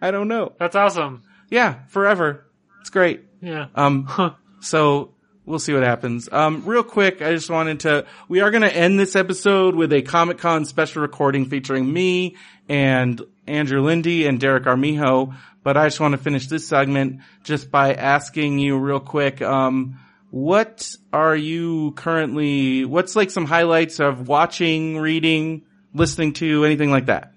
I don't know. That's awesome. Yeah, forever. It's great. Yeah. Um, (laughs) Huh. so we'll see what happens. Um, real quick, I just wanted to, we are going to end this episode with a Comic Con special recording featuring me and Andrew Lindy and Derek Armijo. But I just want to finish this segment just by asking you real quick, um, what are you currently, what's like some highlights of watching, reading, listening to, anything like that?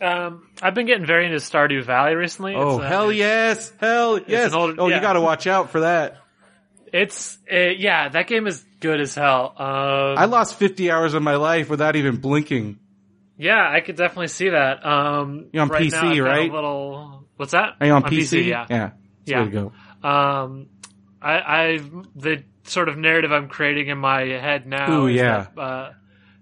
Um, I've been getting very into Stardew Valley recently. Oh, uh, hell yes. Hell yes. old- oh, you gotta watch out for that. It's, uh, yeah, that game is good as hell. Um, I lost 50 hours of my life without even blinking. yeah, I could definitely see that. Um, You're on right PC, now right? little, what's that? Are you on, PC? Yeah. Yeah. Yeah. to go. Um, I, I've the sort of narrative I'm creating in my head now. Ooh, is yeah. That, uh,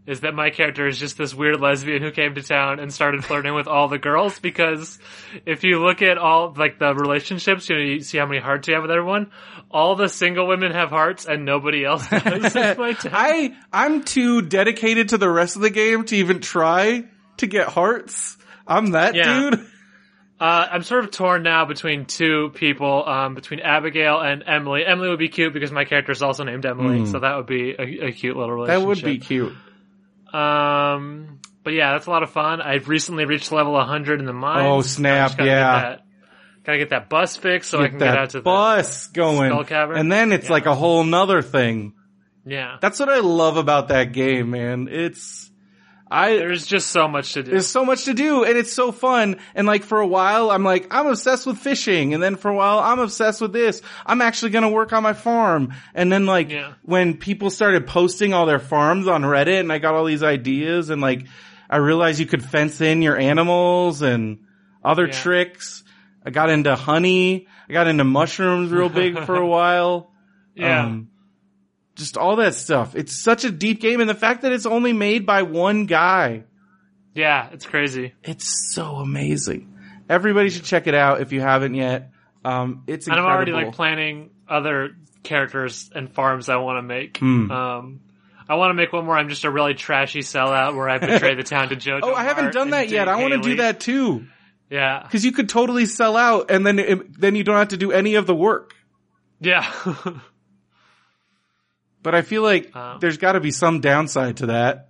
is that my character is just this weird lesbian who came to town and started flirting with all the girls because if you look at all like the relationships, you know, you see how many hearts you have with everyone. All the single women have hearts and nobody else (laughs) does. my. I, I'm too dedicated to the rest of the game to even try to get hearts. I'm that Yeah. dude. (laughs) Uh, I'm sort of torn now between two people, um, between Abigail and Emily. Emily would be cute because my character is also named Emily, so that would be a, a cute little relationship. That would be cute. Um, but yeah, that's a lot of fun. I've recently reached level 100 in the mines. Oh, snap, gotta yeah. Get that, gotta get that bus fixed so I can get out to the bus going. Skull Cavern? And then it's Yeah. like a whole nother thing. Yeah. That's what I love about that game, man. It's, I, There's just so much to do. There's so much to do and it's so fun. And like for a while, I'm like, I'm obsessed with fishing. And then for a while, I'm obsessed with this. I'm actually going to work on my farm. And then like Yeah. when people started posting all their farms on Reddit and I got all these ideas and like I realized you could fence in your animals and other Yeah. tricks. I got into honey. I got into mushrooms real big for a (laughs) while. yeah. Um, just all that stuff. It's such a deep game. And the fact that it's only made by one guy. yeah, it's crazy. It's so amazing. Everybody should check it out if you haven't yet. Um, it's And I'm already like planning other characters and farms I want to make. Hmm. Um, I want to make one where I'm just a really trashy sellout where I betray the town to (laughs) Joja. oh, I haven't done that yet. I want to do that too. Yeah. Cause you could totally sell out and then, it, then you don't have to do any of the work. Yeah. (laughs) But I feel like Um, there's gotta be some downside to that.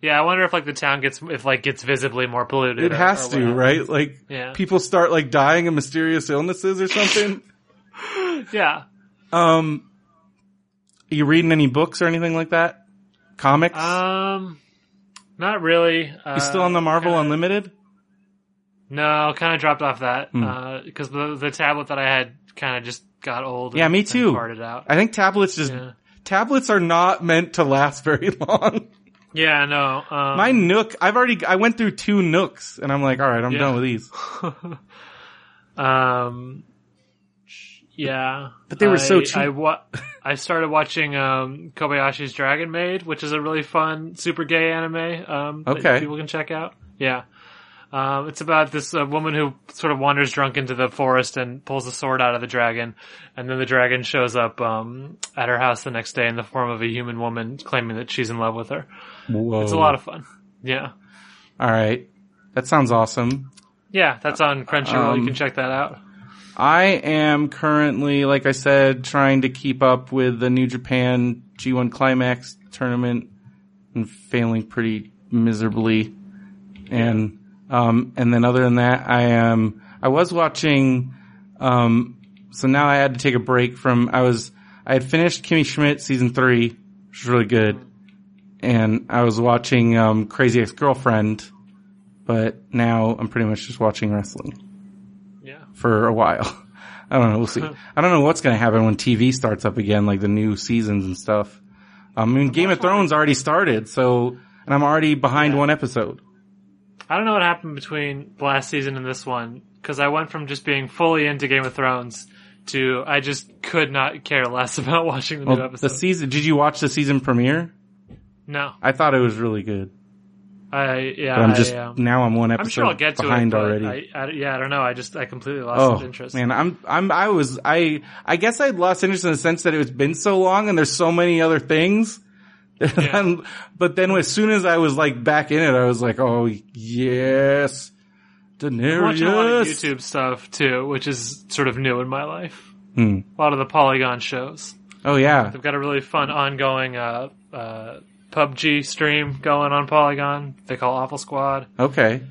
yeah, I wonder if like the town gets, if like gets visibly more polluted. It or- has or to, whatever. right? Like, Yeah. people start like dying of mysterious illnesses or something. (laughs) Yeah. um, are you reading any books or anything like that? Comics? Um, not really. Uh, you still on the Marvel kinda- Unlimited? No, kind of dropped off that because the the tablet that I had kind of just got old. Yeah, and- me too. Parted out. I think tablets just, Yeah. Tablets are not meant to last very (laughs) long. Yeah, no. Um, My Nook, I've already, I went through two Nooks and I'm like, all right, I'm Yeah. done with these. (laughs) um, yeah. But they were so cheap. I, wa- I started watching um, Kobayashi's Dragon Maid, which is a really fun, super gay anime. Um, that Okay. people can check out. Yeah, um, it's about this uh, woman who sort of wanders drunk into the forest and pulls a sword out of the dragon, and then the dragon shows up um, at her house the next day in the form of a human woman, claiming that she's in love with her. Whoa. It's a lot of fun. Yeah, All right. That sounds awesome. yeah, that's on Crunchyroll. you Um, can check that out. I am currently, like I said, trying to keep up with the New Japan G1 Climax tournament and failing pretty miserably. And, um, and then other than that, I am, I was watching, um, so now I had to take a break from, I was, I had finished Kimmy Schmidt season three, which was really good. And I was watching, um, Crazy Ex-Girlfriend, but now I'm pretty much just watching wrestling Yeah. for a while. (laughs) I don't know. We'll see. I don't know what's going to happen when TV starts up again, like the new seasons and stuff. I mean, Game of Thrones already started, so, and I'm already behind one episode. I don't know what happened between last season and this one because I went from just being fully into Game of Thrones to I just could not care less (laughs) about watching the new Well, episode. the season, did you watch the season premiere? no, I thought it was really good. I yeah, But I'm just, I, um, now I'm one episode I'm sure I'll get to behind it, already. I, I, yeah, I don't know. I just I completely lost Oh interest. man, I'm I'm I was I I guess I'd lost interest in the sense that it's been so long and there's so many other things. (laughs) And- but then as soon as I was like back in it, I was like, oh yes, I'm watching a lot of YouTube stuff too, which is sort of new in my life. Hmm. A lot of the Polygon shows. Oh yeah, They've got a really fun ongoing uh, uh, PUBG stream going on Polygon. They call Awful Squad. okay.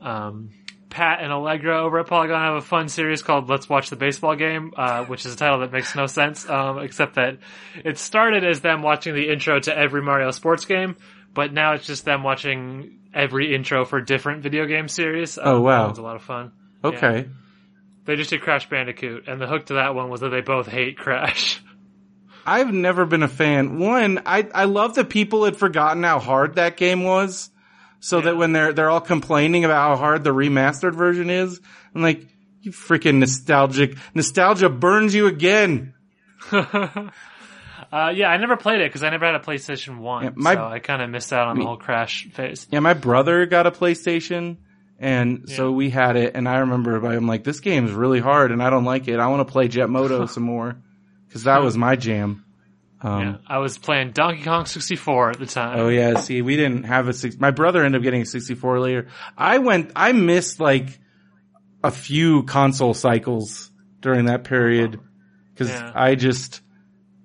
Um, Pat and Allegra over at Polygon have a fun series called Let's Watch the Baseball Game, uh, which is a title that makes no sense, um, except that it started as them watching the intro to every Mario sports game, but now it's just them watching every intro for different video game series. Um, Oh, wow. One's a lot of fun. Okay. They just did Crash Bandicoot, and the hook to that one was that they both hate Crash. (laughs) I've never been a fan. One, I I love that people had forgotten how hard that game was, so that when they're they're all complaining about how hard the remastered version is, I'm like, you freaking nostalgic nostalgia burns you again. (laughs) Uh, yeah, I never played it because I never had a PlayStation 1, Yeah, my- so I kind of missed out on the whole Crash phase. Yeah, my brother got a PlayStation, and so we had it. And I remember I'm like, this game is really hard, and I don't like it. I want to play Jet Moto (laughs) some more because that was my jam. Um, Yeah, I was playing Donkey Kong 64 at the time. Oh yeah, see, we didn't have a six. My brother ended up getting a 64 later. I went, I missed like a few console cycles during that period because Yeah. I just,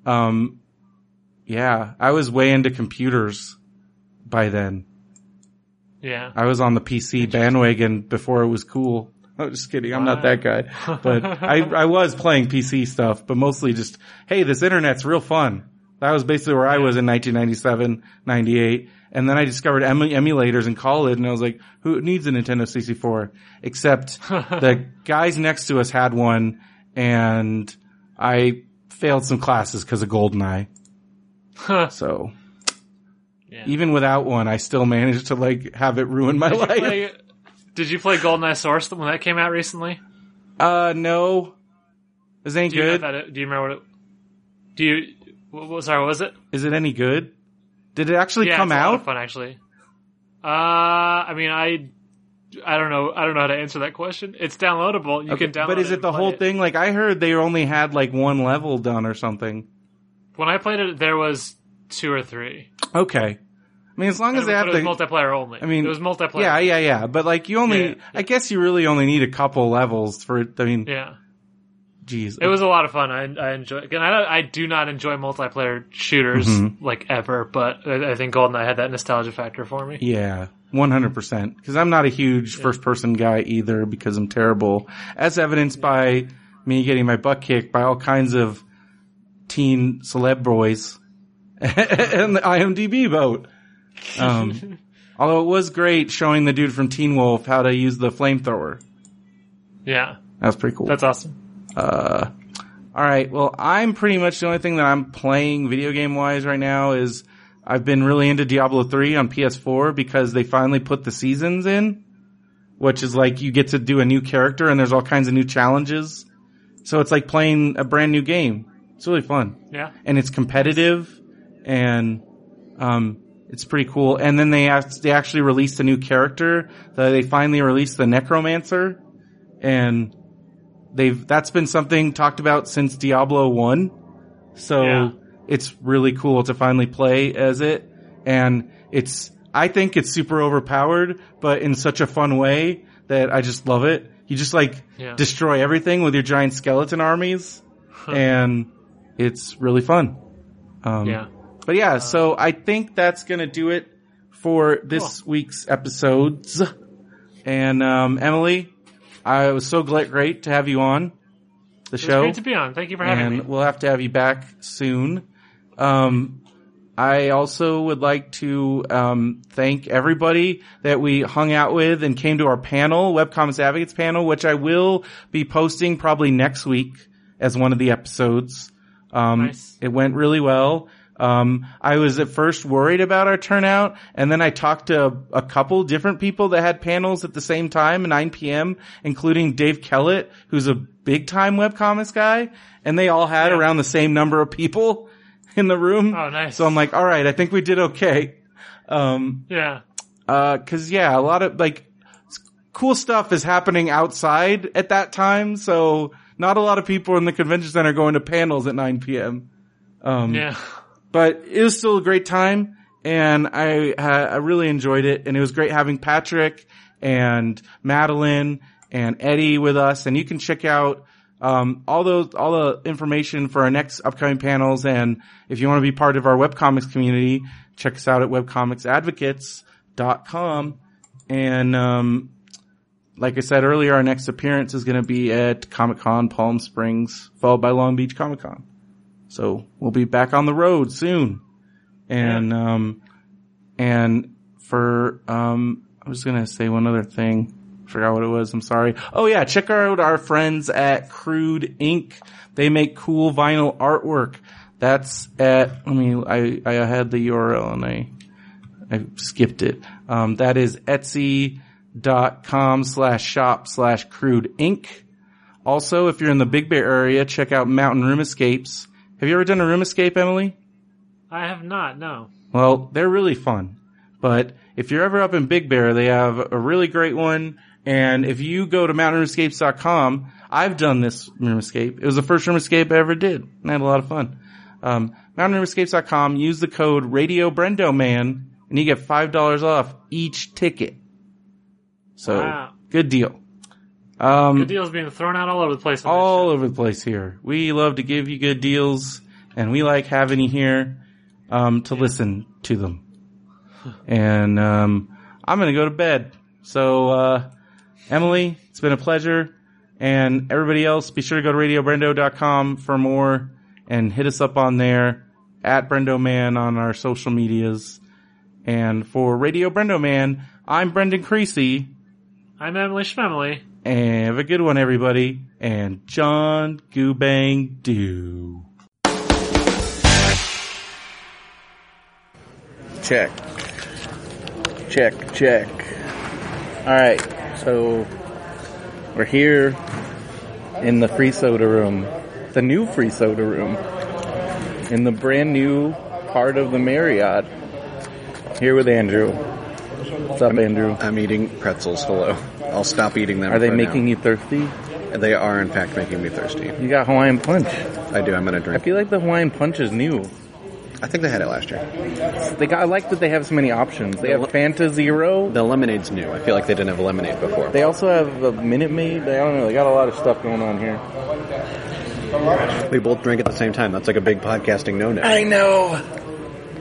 um, yeah, I was way into computers by then. Yeah. I was on the PC bandwagon before it was cool. (laughs) I'm just kidding. I'm not that guy, but I, (laughs) I was playing PC stuff, but mostly just, hey, this internet's real fun. That was basically where I was in 1997, 98. And then I discovered emu- emulators in college and I was like, who needs a Nintendo 64? Except (laughs) the guys next to us had one and I failed some classes because of GoldenEye. So Yeah. even without one, I still managed to like have it ruin my Did you life. play, did you play GoldenEye Source when that came out recently? Uh, no. Is it any Do good? that, do you remember what it, do you, what, what- sorry, what was it? Is it any good? Did it actually yeah, come it's a lot of out? fun actually. Uh, I mean, I, I don't know, I don't know how to answer that question. It's downloadable. You Okay, can download it. but is it it the whole it. thing? Like I heard they only had like one level done or something. When I played it, there was two or three. Okay. I mean, as long as they have the, multiplayer only. I mean, it was multiplayer. yeah, yeah, yeah. But like you only, Yeah. I guess you really only need a couple levels for. I mean, Yeah. geez. It was a lot of fun. I, I enjoy. Again, I, don't- I do not enjoy multiplayer shooters Mm-hmm. like ever, but I, I think GoldenEye had that nostalgia factor for me. Yeah, one hundred percent. Because I'm not a huge first person guy either, because I'm terrible, as evidenced by me getting my butt kicked by all kinds of teen celeb boys (laughs) and the IMDb boat. Um, (laughs) although it was great showing the dude from Teen Wolf how to use the flamethrower. Yeah, That was pretty cool. that's awesome. Uh, all right. Well, I'm pretty much the only thing that I'm playing video game wise right now is I've been really into Diablo 3 on PS4 because they finally put the seasons in, which is like you get to do a new character and there's all kinds of new challenges. So it's like playing a brand new game. It's really fun. Yeah. and it's competitive and um it's pretty cool and then they act- they actually released a new character they finally released the necromancer and they've that's been something talked about since diablo 1 so Yeah. it's really cool to finally play as it and it's i think it's super overpowered but in such a fun way that i just love it you just like Yeah. destroy everything with your giant skeleton armies and it's really fun. Um, Yeah. But yeah, so I think that's gonna do it for this week's episodes. And um, Emily, I was so glad, great to have you on the It show, great to be on. Thank you for having and me. And we'll have to have you back soon. Um, I also would like to um, thank everybody that we hung out with and came to our panel, Webcomics Advocates panel, which I will be posting probably next week as one of the episodes. Um, Nice. It went really well. Um, I was at first worried about our turnout, and then I talked to a, couple different people that had panels at the same time, 9 p.m., including Dave Kellett, who's a big time webcomics guy, and they all had Yeah. around the same number of people (laughs) in the room. Oh, nice. So I'm like, all right, I think we did okay. Um, Yeah. uh, cause yeah, a lot of like cool stuff is happening outside at that time. So not a lot of people in the convention center going to panels at 9 p.m. Um, Yeah. But it was still a great time and I, uh, I really enjoyed it and it was great having Patrick and Madeline and Eddie with us and you can check out um, all those, all the information for our next upcoming panels. And if you want to be part of our webcomics community, check us out at webcomicsadvocates.com. And, um, like I said earlier, our next appearance is going to be at Comic Con Palm Springs, followed by Long Beach Comic Con. So we'll be back on the road soon. And, um, and for, um, I was going to say one other thing. Forgot what it was. I'm sorry. Oh yeah. Check out our friends at Crude Inc. They make cool vinyl artwork. That's at, I mean, I, I had the URL and I, I skipped it. Um, that is etsy.com slash shop slash crude ink. Also, if you're in the Big Bear area, check out Mountain Room Escapes. Have you ever done a room escape, Emily? I have not, no. Well, they're really fun. But if you're ever up in Big Bear, they have a really great one. And if you go to mountainroomescapes.com, I've done this room escape. It was the first room escape I ever did. And I had a lot of fun. Um, mountainroomescapes.com, use the code Radio Brendo Man, and you get $5 off each ticket. So, Wow. good deal. Um, Good deals being thrown out all over the place. all over the place here. We love to give you good deals, and we like having you here um, to listen to them. And um, I'm gonna go to bed. So, uh, Emily, it's been a pleasure, and everybody else, be sure to go to radiobrendo.com for more, and hit us up on there at Brendo Man on our social medias. And for Radio Brendo Man, I'm Brendan Creasy. I'm Emily Schmemily. And have a good one, everybody. And John Goobang do. Check. Check, check. Alright, so we're here in the free soda room. The new free soda room. In the brand new part of the Marriott. Here with Andrew. What's up, Andrew? I'm eating pretzels. Hello. I'll stop eating them. Are they making now. you thirsty? They are, in fact, making me thirsty. You got Hawaiian Punch. I do. I'm gonna drink. I feel like the Hawaiian Punch is new. I think they had it last year. They got, I like that they have so many options. They have Fanta Zero. The lemonade's new. I feel like they didn't have lemonade before. They also have a Minute Maid. They, I don't know. They got a lot of stuff going on here. We both drink at the same time. That's like a big podcasting no-no. I know.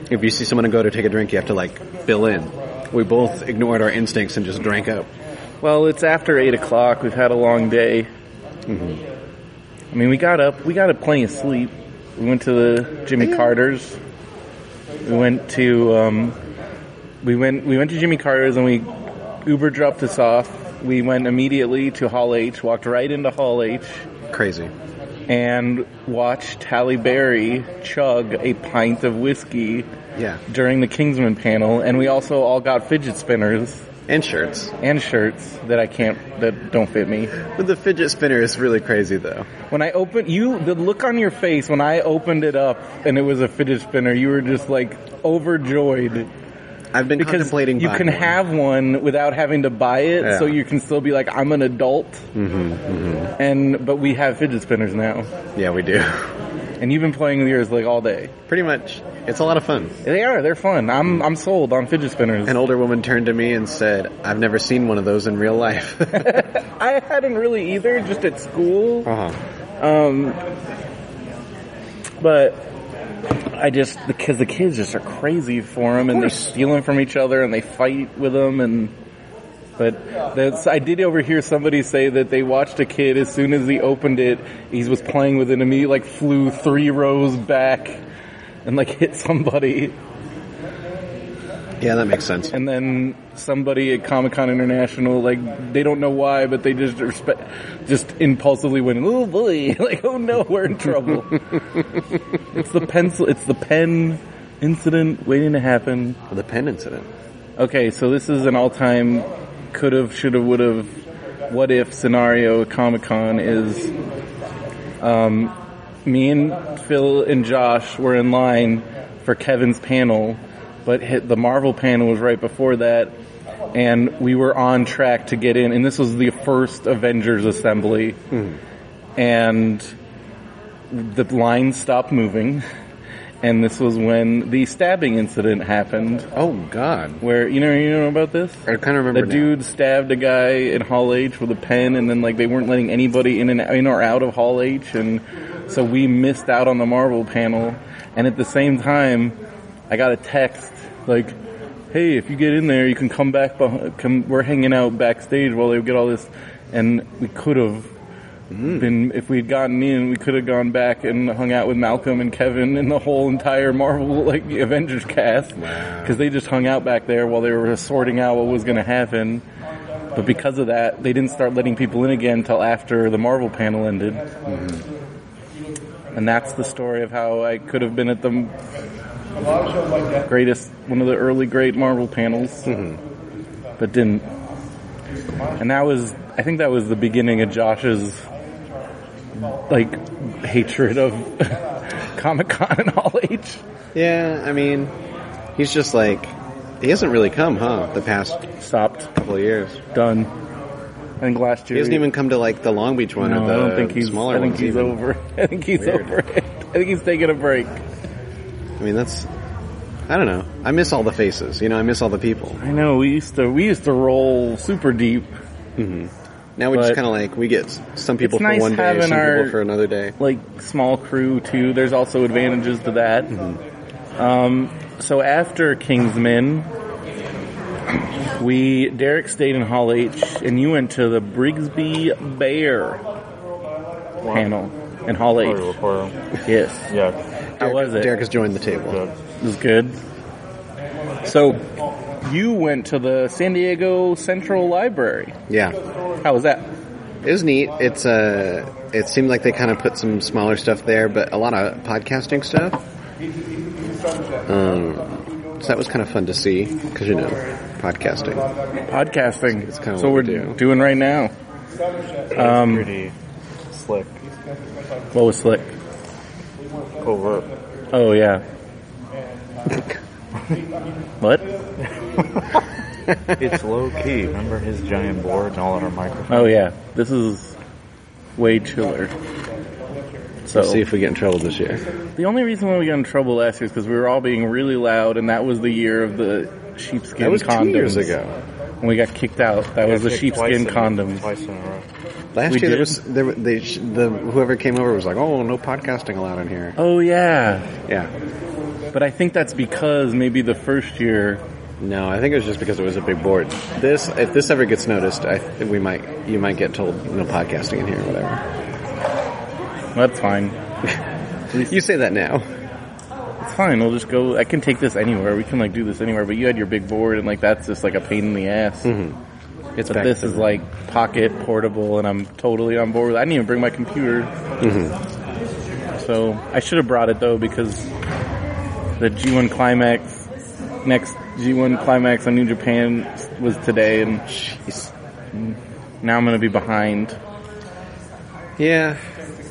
If you see someone go to take a drink, you have to like fill in. We both ignored our instincts and just drank up. Well, it's after eight o'clock. We've had a long day. I mean, we got up. We got up plenty of sleep. We went to the Jimmy Carter's. We went to um, we went we went to Jimmy Carter's and we Uber dropped us off. We went immediately to Hall H. Walked right into Hall H. Crazy. and watched Halle Berry chug a pint of whiskey Yeah. during the Kingsman panel, and we also all got fidget spinners. And shirts. and shirts that I can't that don't fit me. But the fidget spinner is really crazy though. When I opened you, the look on your face when I opened it up and it was a fidget spinner, you were just like overjoyed I've been because contemplating you can one. have one without having to buy it, Yeah. so you can still be like, I'm an adult. Mm-hmm, And but we have fidget spinners now, Yeah, we do. and you've been playing with yours like all day. Pretty much. It's a lot of fun. They are, they're fun. I'm I'm sold on fidget spinners. An older woman turned to me and said, I've never seen one of those in real life. (laughs) I hadn't really either, just at school. uh-huh. Um, but I just because the kids just are crazy for them, and they're stealing from each other, and they fight with them, and. But that's, I did overhear somebody say that they watched a kid as soon as he opened it, he was playing with it and he like flew three rows back and like hit somebody. Yeah, that makes sense. And then somebody at Comic Con International, like they don't know why, but they just respe- just impulsively went, "Oh boy!" (laughs) like, "Oh no, we're in trouble." (laughs) it's the pencil. It's the pen incident waiting to happen. The pen incident. Okay, so this is an all-time could have, should have, would have, what if scenario at Comic Con is, um, me and Phil and Josh were in line for Kevin's panel, but hit, the Marvel panel was right before that, and we were on track to get in, and this was the first Avengers assembly, hmm. and the line stopped moving, and this was when the stabbing incident happened Oh God. where you know you know about this. I kind of remember The now. dude stabbed a guy in Hall H with a pen, and then like they weren't letting anybody in and in or out of Hall H, and so we missed out on the Marvel panel. And at the same time, I got a text like, "Hey, if you get in there, you can come back. Behind, come, we're hanging out backstage while they get all this." And we could have mm. been if we'd gotten in, we could have gone back and hung out with Malcolm and Kevin and the whole entire Marvel like Avengers cast because they just hung out back there while they were sorting out what was going to happen. But because of that, they didn't start letting people in again until after the Marvel panel ended. Mm-hmm. And that's the story of how I could have been at the greatest, one of the early great Marvel panels, mm-hmm. but didn't. And that was, I think that was the beginning of Josh's like hatred of (laughs) Comic Con and Hall H. Yeah, I mean, he's just like he hasn't really come, huh? The past Stopped, couple of years. done. I think last year He hasn't even come to like the Long Beach one No, I don't think he's. smaller I think he's even. over. (laughs) I think he's Weird. over it. I think he's taking a break. I mean, that's I don't know. I miss all the faces. You know, I miss all the people. I know we used to we used to roll super deep. Now we just kind of like we get some people for nice one day, some our- people for another day. like small crew too. There's also advantages to that. Um, so after Kingsman, we Derek stayed in Hall H, and you went to the Brigsby Bear panel in Hall H. Yes, Yeah, how was it? Derek has joined the table. good. It was good. So you went to the San Diego Central Library. Yeah, How was that? it was neat. It's uh, it seemed like they kind of put some smaller stuff there, but a lot of podcasting stuff. Um, so that was kind of fun to see because you know, podcasting. Podcasting. It's kinda so what we're we do. doing right now. Um, Pretty slick. What was slick? Covert. Oh yeah. what? It's low key. Remember his giant board and all on our microphones? Oh yeah. This is way chiller. So Let's see if we get in trouble this year. the only reason why we got in trouble last year is because we were all being really loud, and that was the year of the sheepskin That was condoms. two years ago. When we got kicked out, that was the Kicked twice sheepskin in- condoms. Twice in a row. Last We year there did? was there, were- they sh- the whoever came over was like, "Oh, no podcasting allowed in here." Oh yeah, Yeah. but I think that's because maybe the first year. No, I think it was just because it was a big board. This, if this ever gets noticed, I think we might, you might get told no podcasting in here or whatever. That's fine. (laughs) You say that now. Fine. We'll just go. I can take this anywhere. We can like do this anywhere. But you had your big board, and like that's just like a pain in the ass. It's But this is like pocket portable, and I'm totally on board. with I didn't even bring my computer. Mm-hmm. So I should have brought it though because the G1 Climax next G1 Climax on New Japan was today, and now I'm gonna be behind. Yeah,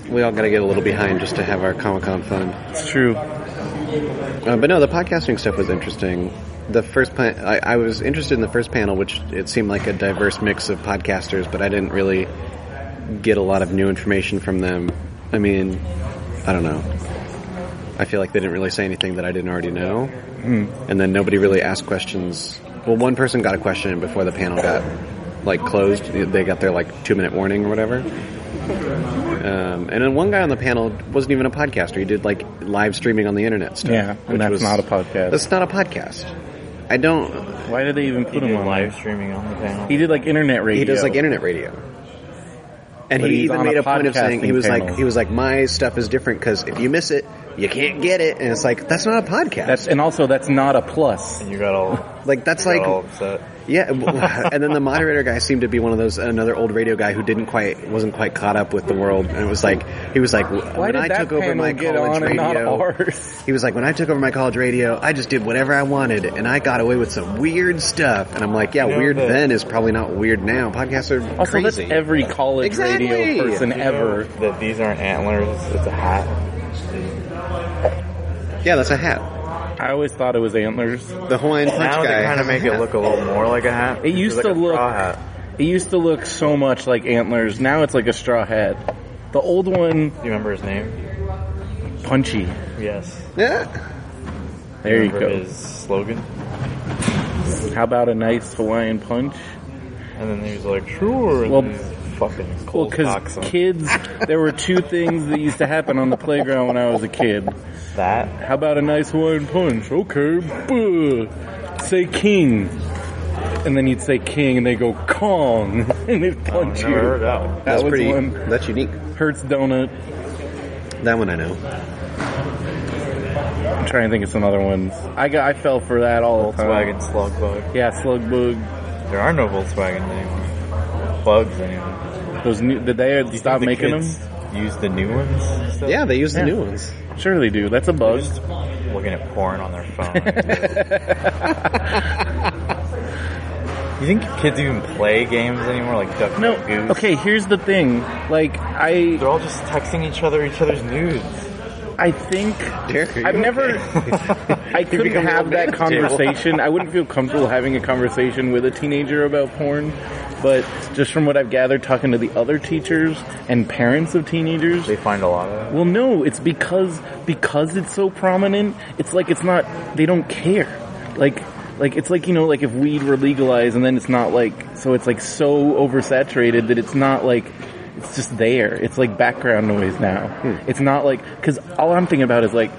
we all got to get a little behind just to have our Comic Con fun. It's true. Uh, but no, the podcasting stuff was interesting. The first, pa- I, I was interested in the first panel, which it seemed like a diverse mix of podcasters, but I didn't really get a lot of new information from them. I mean, I don't know. I feel like they didn't really say anything that I didn't already know, and then nobody really asked questions. Well, one person got a question before the panel got like closed. They got their like two minute warning or whatever. Um, and then one guy on the panel wasn't even a podcaster. He did like live streaming on the internet stuff. Yeah, which and that's was- not a podcast. That's not a podcast. I don't. Why did they even He put him did on live there? streaming on the panel. He did like internet radio. He does like internet radio. And But he even made a a point of saying he podcasting was like he was like my stuff is different because if you miss it, you can't get it. And it's like that's not a podcast. That's and also that's not a plus. and you got all, like that's like all upset. Yeah. (laughs) and then the moderator guy seemed to be one of those another old radio guy who didn't quite wasn't quite caught up with the world. And it was like he was like Why when did I that took over my get college on and not radio. ours? (laughs) He was like, when I took over my college radio, I just did whatever I wanted, and I got away with some weird stuff. And I'm like, yeah, You know weird that- then is probably not weird now. Podcasts are Also, crazy. that's every college Exactly. radio person You know ever. That these aren't antlers, it's a hat. yeah, that's a hat. I always thought it was antlers. The Hawaiian Punch Now guy they kind of make it look a little more like a hat. It used like to a look- straw hat. It used to look so much like antlers. Now it's like a straw hat. The old one, Do you remember his name? punchy. Yes. Yeah. There you remember go. His slogan, How about a nice Hawaiian punch? and then he was like, "Sure." And Well- then he's fucking Well, cold because cocks him. kids, there were two things that used to happen on the playground when I was a kid. That How about a nice Hawaiian punch? Okay, buh. say king. And then you'd say king and they go Kong (laughs) and they'd punch I you. never heard that one. That That's was pretty. one. That's unique. Hurts donut. That one I know. I'm trying to think of some other ones. I got, I fell for that all the time. Volkswagen slug bug. Yeah, slug bug. There are no Volkswagen anymore. Bugs anymore. Those new, did they Do you stop think the making them? kids Use the new ones. still? Yeah, they use the Yeah. new ones. Sure they do. That's a They're bug. looking at porn on their phone. (laughs) you think kids even play games anymore, like Duck No. Duck Goose? Okay, here's the thing. Like I, They're all just texting each other each other's nudes. I think Derek, I've never. (laughs) I couldn't have that conversation. I wouldn't feel comfortable having a conversation with a teenager about porn. But just from what I've gathered, talking to the other teachers and parents of teenagers, They find a lot of it. well, no, it's because because it's so prominent. It's like it's not. They don't care. Like like it's like you know like if weed were legalized and then it's not like so it's like so oversaturated that it's not like it's just there. It's like background noise now. Hmm. It's not like because all I'm thinking about is like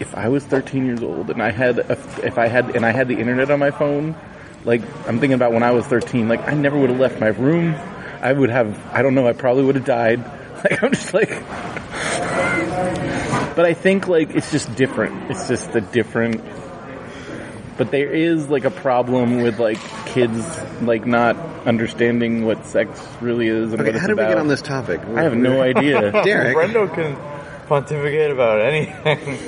if I was 13 years old and I had a, if I had and I had the internet on my phone, like I'm thinking about when I was 13, like I never would have left my room. I would have I don't know, I probably would have died. (laughs) Like I'm just like But I think like it's just different. It's just a different but there is like a problem with like kids like not understanding what sex really is and Okay, what it's how did we get on this topic? I have no idea. (laughs) Derek. Brendo can pontificate about anything.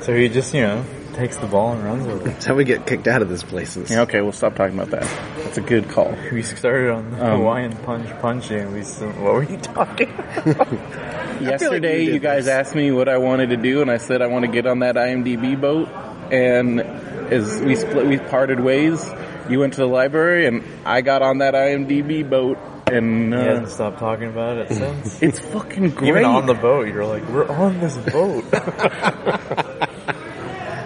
(laughs) so he just, you know, takes the ball and runs with it. That's how we get kicked out of this place. Yeah, okay, we'll stop talking about that. That's a good call. (laughs) We started on the Um, Hawaiian punch punching. We still, what were you talking? (laughs) Yesterday, you you, guys this. asked me what I wanted to do, and I said I want to get on that IMDb boat. And as we split, we parted ways. You went to the library, and I got on that IMDb boat, and He uh, hasn't stopped talking about it since. (laughs) it's fucking great. Even on the boat, you're like, we're on this boat.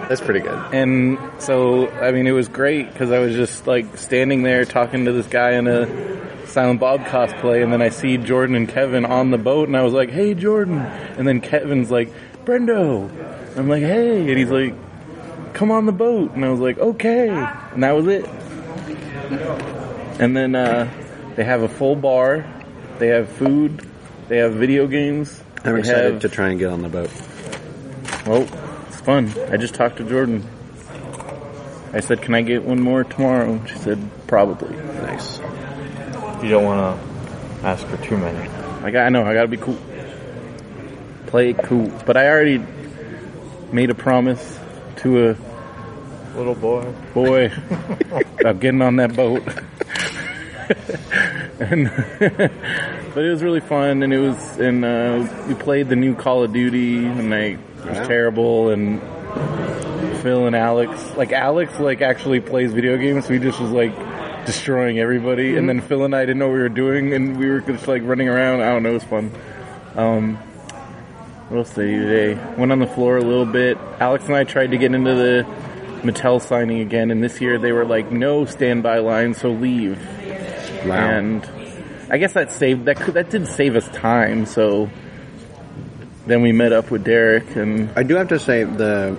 That's pretty good. And so, I mean, it was great because I was just like standing there talking to this guy in a Silent Bob cosplay, and then I see Jordan and Kevin on the boat, and I was like, "Hey, Jordan!" And then Kevin's like, "Brendo," I'm like, "Hey," and he's like, "Come on the boat," and I was like, "Okay," and that was it. And then uh, they have a full bar, they have food, they have video games. I'm they excited have- to try and get on the boat. well, fun. I just talked to Jordan. I said, "Can I get one more tomorrow?" She said, "Probably." Nice. you don't want to ask for too many. I got. I know. I got to be cool. Play it cool. But I already made a promise to a Little boy. boy. (laughs) I'm getting on that boat. and but it was really fun, and it was, and uh, we played the new Call of Duty, and I, it was Wow. terrible, and Phil and Alex, like Alex, like actually plays video games, so he just was like destroying everybody, and then Phil and I didn't know what we were doing, and we were just like running around. I don't know, it was fun. Um, what else did today? Went on the floor a little bit. Alex and I tried to get into the Mattel signing again, and this year they were like, no standby line, so leave. Wow. And I guess that saved that could, that did save us time. So then we met up with Derek, and I do have to say the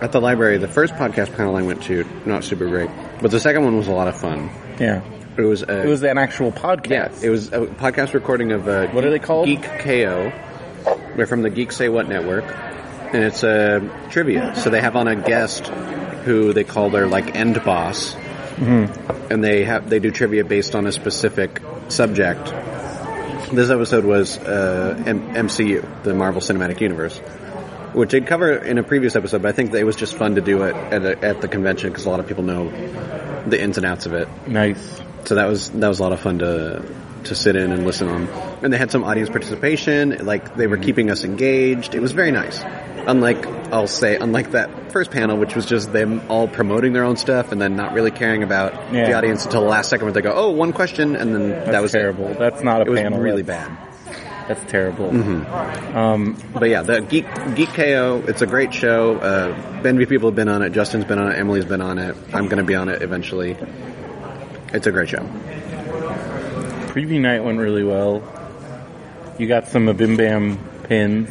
at the library, the first podcast panel I went to, not super great, but the second one was a lot of fun. yeah, It was uh, it was an actual podcast. yeah, it was a podcast recording of uh, What are they called? Geek KO. They're from the Geek Say What network, and it's a trivia. So they have on a guest who they call their like end boss, Mm-hmm. and they have they do trivia based on a specific subject. This episode was uh, M- MCU, the Marvel Cinematic Universe, which they'd cover in a previous episode. But I think that it was just fun to do it at, a, at the convention because a lot of people know the ins and outs of it. nice. So that was that was a lot of fun to to sit in and listen on. And they had some audience participation. Like they were keeping us engaged. It was very nice. Unlike I'll say, unlike that first panel, which was just them all promoting their own stuff and then not really caring about the audience until the last second where they go, "Oh, one question," and then That's that was terrible. It. That's not a It was panel. really That's- bad. That's terrible. Mm-hmm. Um, But yeah, the Geek Geek KO, it's a great show. Uh, people have been on it. Justin's been on it. Emily's been on it. I'm going to be on it eventually. It's a great show. Preview night went really well. You got some Bim Bam pins,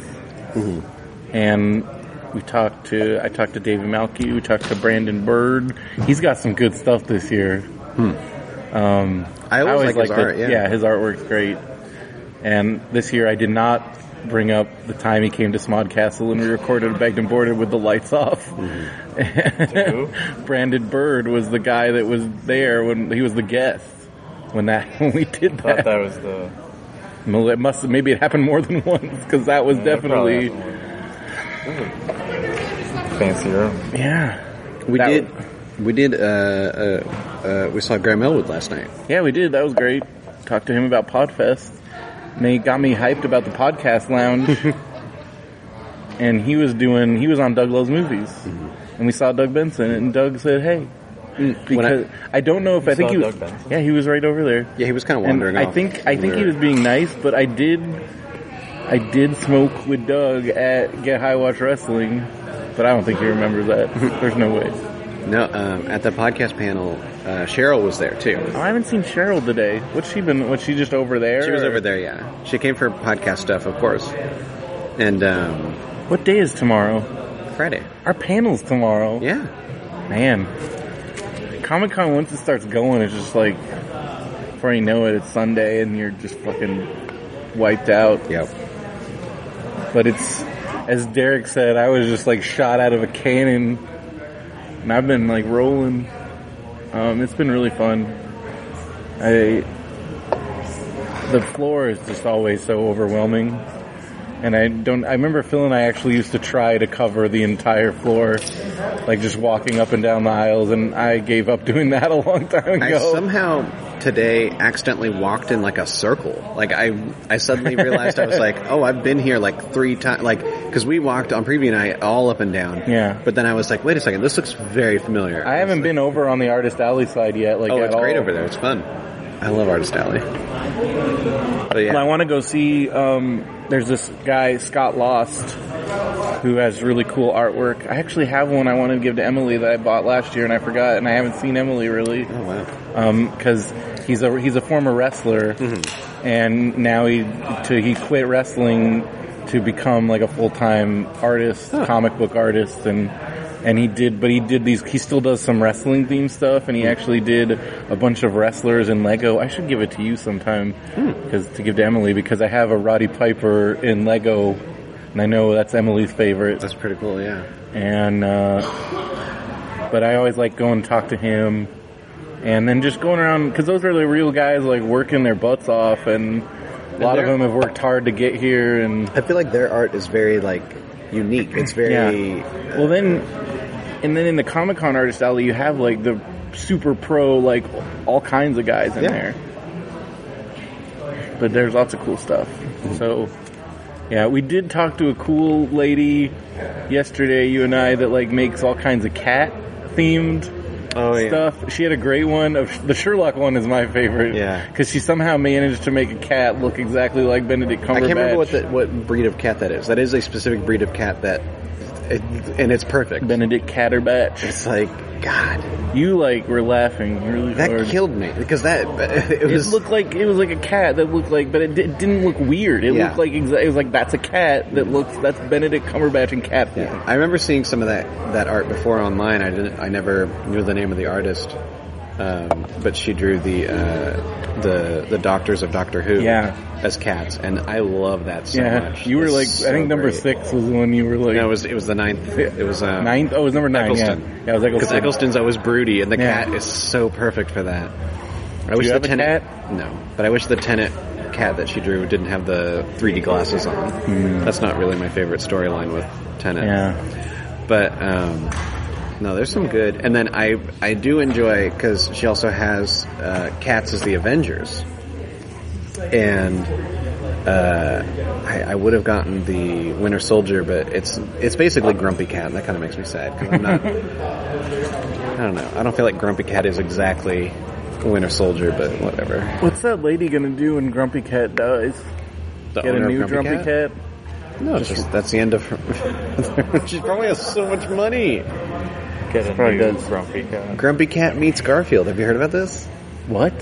and we talked to I talked to David Malki. We talked to Brandon Bird. He's got some good stuff this year. Um, I always, like his the- art. Yeah. his artwork's great. And this year I did not bring up the time he came to Smodcastle and we recorded Begged and Boarded with the lights off. Who? (laughs) Brandon Bird was the guy that was there when he was the guest when that (laughs) when we did thought that. that was the. Well, it must maybe it happened more than (laughs) once because that was Yeah, definitely happened. Fancy room. yeah. We That did. We did. Uh, uh, uh, we saw Graham Elwood last night. Yeah, we did. That was great. Talked to him about Podfest. And he got me hyped about the podcast lounge. (laughs) and he was doing, he was on Doug Loves Movies. And we saw Doug Benson and Doug said, hey. Because I, don't know if I think he was, yeah, he was right over there. Yeah, he was kind of And wandering I off. think, I think he was being nice, but I did, I did smoke with Doug at Get High Watch Wrestling. But I don't think he remembers that. (laughs) There's no way. No, um, at the podcast panel, uh, Cheryl was there too. Oh, I haven't seen Cheryl today. What's she been? Was she just over there? She was or- over there. Yeah, she came for podcast stuff, of course. And um, What day is tomorrow? Friday. Our panel's tomorrow. Yeah. Man. Comic Con, once it starts going, it's just like, before you know it, it's Sunday and you're just fucking wiped out. Yep. But it's, as Derek said, I was just like shot out of a cannon. And I've been like rolling. Um, it's been really fun. I, the floor is just always so overwhelming. And I don't, I remember Phil and I actually used to try to cover the entire floor, like just walking up and down the aisles, and I gave up doing that a long time ago. I somehow today accidentally walked in like a circle. Like I, I suddenly realized I was like, (laughs) oh, I've been here like three times. Like because we walked on preview night all up and down. Yeah. But then I was like, wait a second, this looks very familiar. I haven't been over on the Artist Alley side yet, like Oh, it's great all. over there. It's fun. I love Artist Alley. But Well, I want to go see. Um, there's this guy Scott Lost who has really cool artwork. I actually have one I wanted to give to Emily that I bought last year, and I forgot, and I haven't seen Emily really oh wow. because he's a he's a former wrestler, and now he to he quit wrestling to become like a full time artist, comic book artist, and and he did, but he did these. He still does some wrestling theme stuff, and he actually did a bunch of wrestlers in Lego. I should give it to you sometime because to give to Emily because I have a Roddy Piper in Lego, and I know that's Emily's favorite That's pretty cool. Yeah. and uh, but I always like going and talk to him, and then just going around because those are the real guys like working their butts off, and a lot of they're- them have worked hard to get here, and I feel like their art is very like unique. It's very well then, and then in the Comic Con artist alley, you have like the super pro, like all kinds of guys in Yeah. there. But there's lots of cool stuff. Mm-hmm. So, yeah, we did talk to a cool lady yesterday, you and I, that like makes all kinds of cat themed Oh yeah. stuff. She had a great one. Of the Sherlock one is my favorite. Yeah. because she somehow managed to make a cat look exactly like Benedict Cumberbatch. I can't remember what the, what breed of cat that is. That is a specific breed of cat that, it, and it's perfect. Benedict Catterbatch. It's like God, You like were laughing really that hard. killed me because that it It looked like it was like a cat that looked like, but it, di- didn't look weird. It Yeah. looked like exa- it was like that's a cat that looks that's Benedict Cumberbatch in cat form. Yeah, I remember seeing some of that that art before online. I didn't. I never knew the name of the artist, um, but she drew the uh, the the doctors of Doctor Who. Yeah. as cats, and I love that so Yeah, much. you were It's like so I think number great. six was the one you were like No, it was it was the ninth. It was uh, ninth. Oh, it was number nine. Eccleston. Yeah, yeah, it was Because Eccleston. Eccleston's always broody, and the Yeah. cat is so perfect for that. I wish you the a Tennant. cat? No, but I wish the Tennant cat that she drew didn't have the 3D glasses on. That's not really my favorite storyline with Tennant. Yeah, But um, no, there's some good. And then I I do enjoy because she also has uh, cats as the Avengers, and uh, I, I would have gotten the Winter Soldier, but it's it's basically Grumpy Cat, and that kind of makes me sad because I'm not. (laughs) I don't know. I don't feel like Grumpy Cat is exactly Winter Soldier, but whatever. what's that lady gonna do when Grumpy Cat dies? The Get a new Grumpy, cat? No, it's just that's the end of her. (laughs) she probably has so much money. Get a Probably new does. grumpy cat. Grumpy Cat meets Garfield. Have you heard about this? What?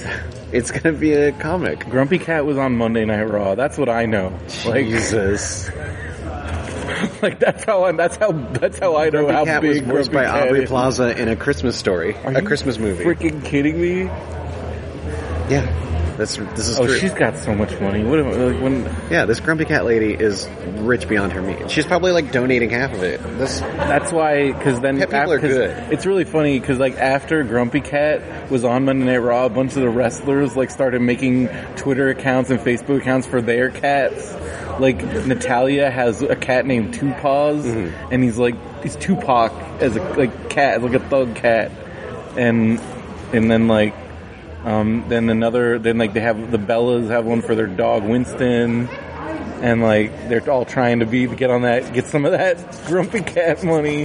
It's gonna be a comic. Grumpy Cat was on Monday Night Raw. That's what I know. Like, Jesus. (laughs) like that's how I, that's how that's how I know Grumpy how Cat was big voiced Grumpy by Cat Aubrey is. Plaza in a Christmas story, Are a you Christmas movie. Freaking kidding me? yeah, that's this is Oh, true. she's got so much money. What am, like when yeah, this Grumpy Cat lady is rich beyond her means. She's probably like donating half of it. This That's why, because then Pet people are good. It's really funny because like after Grumpy Cat was on Monday Night Raw, a bunch of the wrestlers like started making Twitter accounts and Facebook accounts for their cats. Like Natalya has a cat named Two Paws, Mm-hmm. and he's like he's Tupac as a like cat, like a thug cat, and and then like um then another then like they have the Bellas have one for their dog Winston. And like they're all trying to be get on that get some of that (laughs) grumpy cat money.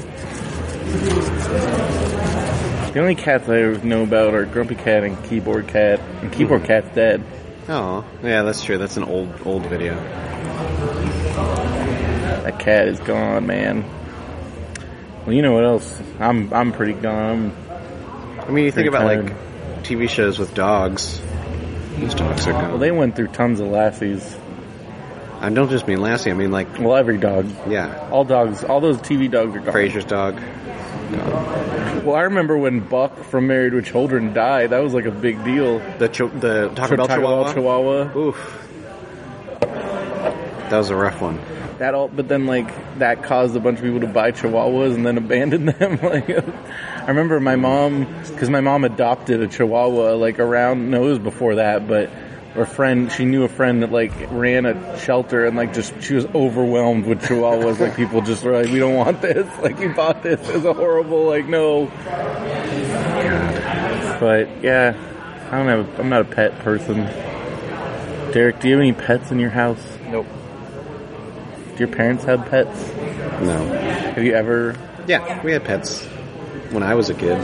The only cats i know about are grumpy cat and keyboard cat and keyboard cat's dead. Oh yeah, that's true. That's an old old video. that cat is gone man. Well you know what else? I'm i'm pretty gone. I mean, you think about tired. like TV shows with dogs. These dogs are gone. well they went through tons of lassies I don't just mean Lassie. I mean like well every dog yeah, all dogs all those tv dogs are gone Frasier's dog. well i remember when buck from married with children died that was like a big deal The cho- the Taco Bell Taco Chihuahua. Chihuahua. Oof. That was a rough one. that all but then like that caused a bunch of people to buy chihuahuas and then abandon them (laughs) like i remember my mom because my mom adopted a chihuahua like around no it was before that but a friend she knew a friend that like ran a shelter and like just she was overwhelmed with chihuahuas. Like people just were like we don't want this. (laughs) Like we bought this. As a horrible. Like no. But yeah i don't have i'm not a pet person. Derek do you have any pets in your house? Nope. do your parents have pets? No. have you ever? Yeah, we had pets when I was a kid.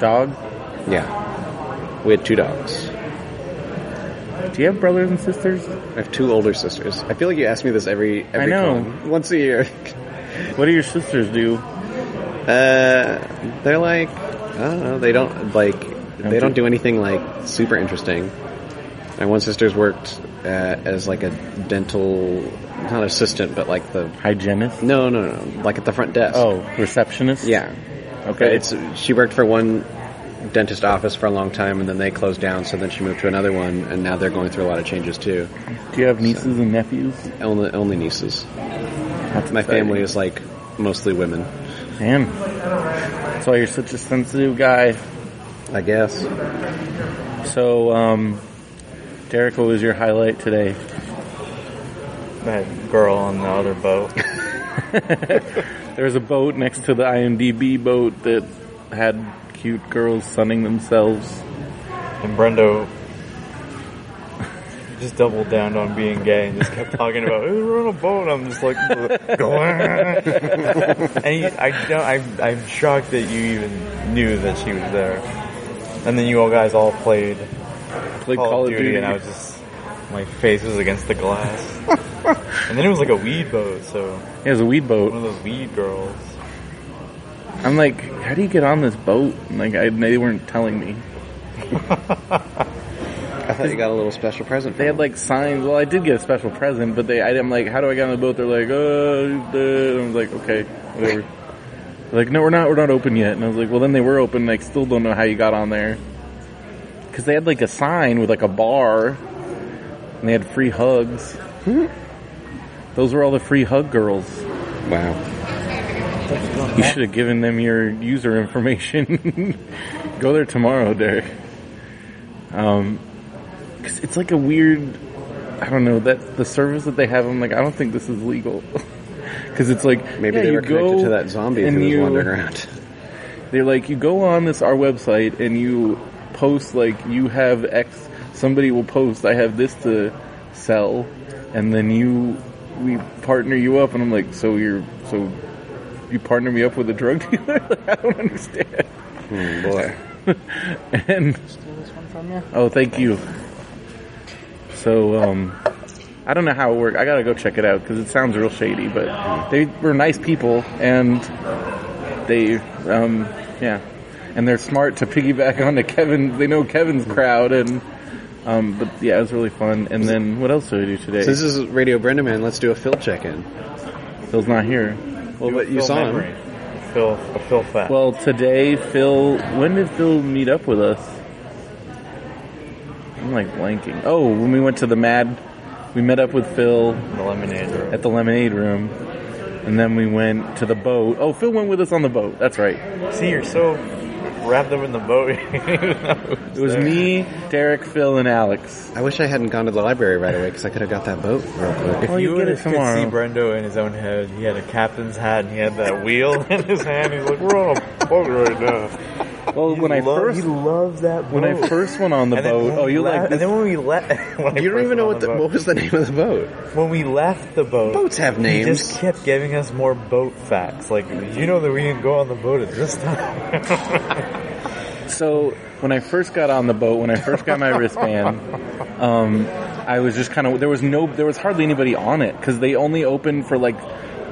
dog? Yeah. We had two dogs. Do you have brothers and sisters? I have two older sisters. I feel like you ask me this every every I know. once a year. (laughs) What do your sisters do? Uh, they're like I don't know. They don't like they do- don't do anything like super interesting. My one sister's worked uh, as like a dental not assistant, but like the Hygienist? no no no like at the front desk. Oh, receptionist? yeah. Okay. It's she worked for one dentist office for a long time, and then they closed down. So then she moved to another one, and now they're going through a lot of changes too. do you have nieces and nephews? Only only nieces. That's My exciting. family is like mostly women, Damn. That's why you're such a sensitive guy. I guess. So, um, Derek, what was your highlight today? That girl on the other boat. (laughs) (laughs) There was a boat next to the IMDb boat that had cute girls sunning themselves. And Brendo just doubled down on being gay and just kept talking about, hey, we're on a boat. I'm just like, (laughs) and he, I don't, I, I'm shocked that you even knew that she was there. And then you all guys all played Like Call, of Duty, and I was just, my face was against the glass. and then it was like a weed boat, so it was a weed boat. one of those weed girls. I'm like, how do you get on this boat? And, Like, I, they weren't telling me. I thought you got a little special present. They had like signs. Well, I did get a special present, but they, I, I'm like, how do I get on the boat? They're like, oh, he's. I was like, okay, whatever. They're like, no, we're not, we're not open yet. And I was like, well, then they were open. And I still don't know how you got on there. Cause they had like a sign with like a bar, and they had free hugs. (laughs) Those were all the free hug girls. wow. You should have given them your user information. (laughs) Go there tomorrow, Derek. Um, cause it's like a weird, I don't know, that the service that they have, I'm like, I don't think this is legal. (laughs) Cause it's like, Maybe yeah, they were connected to that zombie who was you- wandering around. (laughs) They're like, you go on this, our website, and you post like, you have X, somebody will post, I have this to sell, and then you, we partner you up, and I'm like, so you're, so you partner me up with a drug (laughs) dealer? Like, (laughs) I don't understand. Hmm, boy. (laughs) and oh, thank you. So, um, I don't know how it worked. I gotta go check it out because it sounds real shady. But they were nice people, and they, um, yeah, and they're smart to piggyback onto Kevin. They know Kevin's crowd, and um, but yeah, it was really fun. And then what else did we do today? Since this is Radio Brendo Man, let's do a Phil check-in. Phil's not here. Well, but you Phil saw memory. him. Phil, a Phil fact. Well, today, Phil. When did Phil meet up with us? I'm like blanking. Oh, when we went to the Mad, we met up with Phil the lemonade room. at the Lemonade Room, and then we went to the boat. Oh, Phil went with us on the boat. That's right. See, you're so wrapped up in the boat. (laughs) It was me, Derek, Phil, and Alex. I wish I hadn't gone to the library right away because I could have got that boat real quick. If Well, you you would it could tomorrow. see Brendo in his own head, he had a captain's hat and he had that wheel (laughs) in his hand. He's like, "We're on a boat right now." Well, He when I first he loves that boat. when I first went on the And boat, oh, you like And then when we left, (laughs) You don't even know what the, boat- what was the name of the boat. when we left the boat. Boats have He names. just kept giving us more boat facts. Like, you know that we didn't go on the boat at this time. (laughs) So when I first got on the boat, when I first got my wristband, um, I was just kind of there was no there was hardly anybody on it because they only opened for like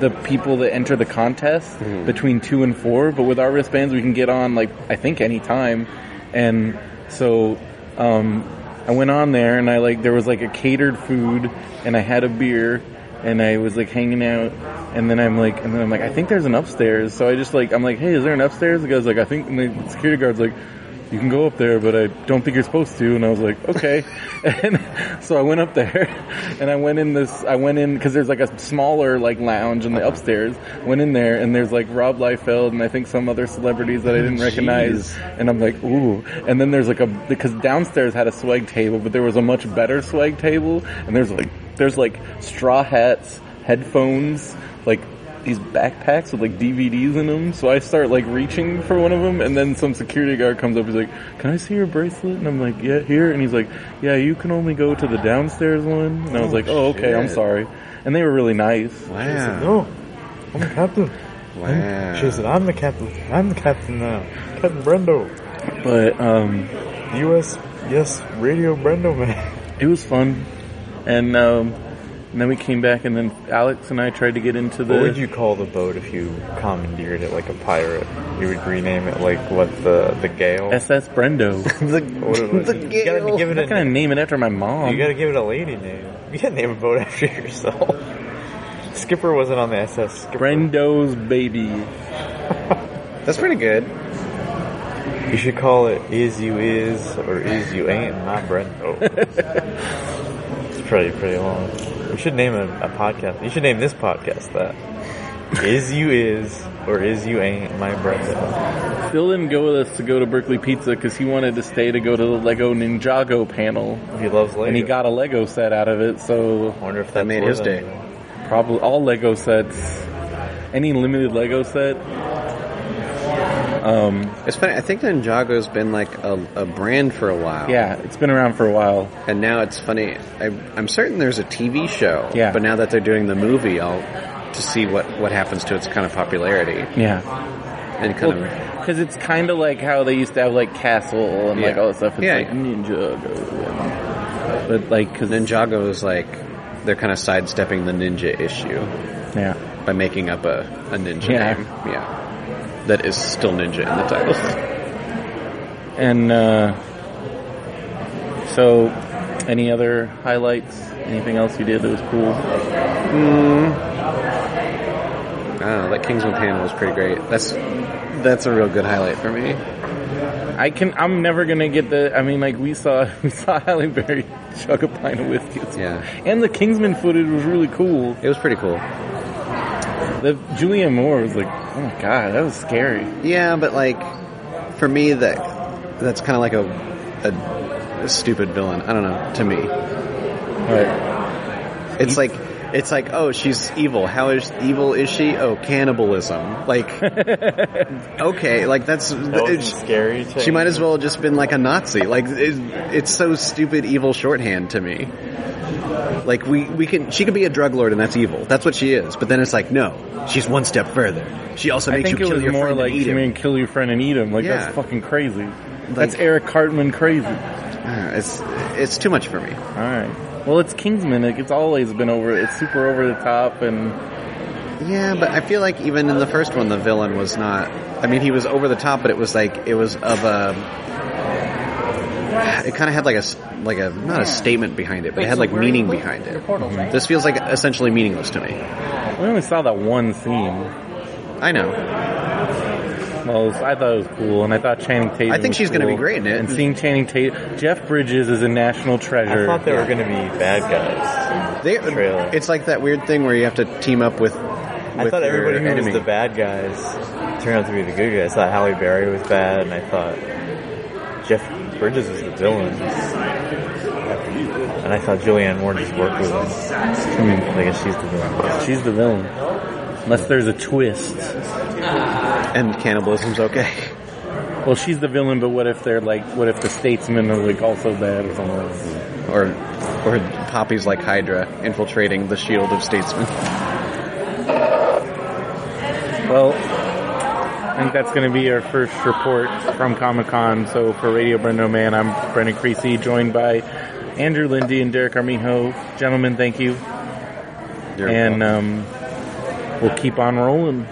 the people that enter the contest between two and four. But with our wristbands, we can get on like I think any time, and so um, I went on there and I like there was like a catered food and I had a beer and I was like hanging out. And then I'm like and then I'm like I think there's an upstairs. So I just like I'm like hey is there an upstairs? The guy's like I think and the security guard's like you can go up there but I don't think you're supposed to. And I was like okay. (laughs) And so I went up there and I went in this I went in because there's like a smaller like lounge in the uh-huh. upstairs. Went in there and there's like Rob Liefeld and I think some other celebrities that I didn't (laughs) recognize. And I'm like ooh. And then there's like a because downstairs had a swag table but there was a much better swag table. And there's like there's like straw hats headphones like these backpacks with like DVDs in them so I start like reaching for one of them and then some security guard comes up he's like can I see your bracelet and I'm like yeah here and he's like yeah you can only go to the downstairs one and I was like oh okay I'm sorry and they were really nice Wow. no, I'm the captain. Wow. She said, I'm the captain. I'm the captain now. Captain Brendo. but um U.S. Yes, Radio Brendo man. it was fun and um and then we came back and then Alex and I tried to get into the What would you call the boat if you commandeered it like a pirate? You would rename it like what the the Gale. (laughs) SS Brendo (laughs) The, What it was. the you gotta give it I'm a gonna name it after my mom. You gotta give it a lady name. (laughs) You gotta name a boat after yourself. Skipper wasn't on the SS. Skipper. Brendo's baby. That's pretty good. You should call it Is You Is or Is You Ain't, not Brendo. it's pretty, pretty long. We should name a, a podcast. You should name this podcast that. Is You Is or Is You Ain't, my brother. Phil didn't go with us to go to Berkeley Pizza because he wanted to stay to go to the Lego Ninjago panel, He loves Lego. and he got a Lego set out of it. So I wonder if That that made his day. probably all Lego sets, any limited Lego set. Um, It's funny. I think Ninjago's been like a, a brand for a while. yeah, it's been around for a while. And now it's funny. I, I'm certain there's a TV show. Yeah. But now that they're doing the movie, I'll to see what what happens to its kind of popularity Yeah. and kind of. Because it's kind of like how they used to have like Castle and like all that stuff. It's Yeah. like Ninjago. and- But like, cause Ninjago is like they're kind of sidestepping the ninja issue yeah. by making up a, a ninja Yeah. name. Yeah. That is still ninja in the title. And, uh, so any other highlights? Anything else you did that was cool? Know. That Kingsman panel was pretty great. That's that's a real good highlight for me. I can, I'm never gonna get the, I mean like we saw, (laughs) we saw Halle Berry (laughs) chug a pint of whiskey. Yeah. And the Kingsman footage was really cool. It was pretty cool. The Julianne Moore was like, oh my god, that was scary. Yeah, but like for me that that's kind of like a, a a stupid villain. I don't know. To me, But it's like it's like oh she's evil. How is evil is she? Oh cannibalism. Like (laughs) okay, like that's That wasn't scary. To she might as well have just been like a Nazi. Like it, it's so stupid evil shorthand to me. Like we we can she could be a drug lord and that's evil. That's what she is. But then it's like no, she's one step further. She also I makes think you it kill was your more friend like and eat you him. mean kill your friend and eat him. Like Yeah. that's fucking crazy. that's Eric Cartman crazy. Uh, it's it's too much for me. All right. Well, it's Kingsman. Like, it's always been over. It's super over the top, and Yeah, but I feel like even in the first one, the villain was not. I mean, he was over the top, but it was like it was of a. It kind of had like a like a not a statement behind it, but it had like meaning behind it. This feels like essentially meaningless to me. we only saw that one scene. I know. Well, I thought it was cool, and I thought Channing Tatum. I think was she's gonna be great in it. And seeing Channing Tatum, Jeff Bridges is a national treasure. I thought they were going to be bad guys. They, Trailer. it's like that weird thing where you have to team up with. I with thought your everybody who enemy. was the bad guys turned out to be the good guys. I thought Halle Berry was bad, and I thought Jeff Bridges was the villain. And I thought Julianne Moore just worked with him. I guess she's the villain. She's the villain, unless there's a twist. And cannibalism's okay. Well, she's the villain, but what if they're like, what if the statesmen are like also bad or something? Like that? Or or Poppy's like Hydra infiltrating the shield of statesmen. Well, I think that's going to be our first report from Comic Con. So for Radio Brendo Man, I'm Brendan Creasy, joined by Andrew Lindy and Derek Armijo. Gentlemen, thank you. You're and um, we'll keep on rolling.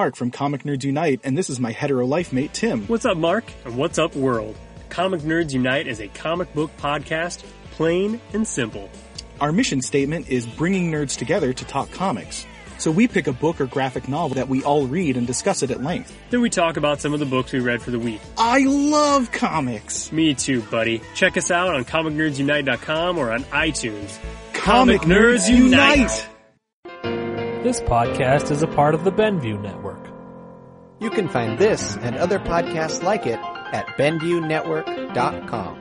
Mark from Comic Nerds Unite, and this is my hetero life mate, Tim. What's up, Mark? And what's up, world? Comic Nerds Unite is a comic book podcast, plain and simple. Our mission statement is bringing nerds together to talk comics. So we pick a book or graphic novel that we all read and discuss it at length. Then we talk about some of the books we read for the week. I love comics! Me too, buddy. Check us out on comicnerdsunite.com or on iTunes. Comic Nerds Unite! This podcast is a part of the Benview Network. You can find this and other podcasts like it at BenviewNetwork.com.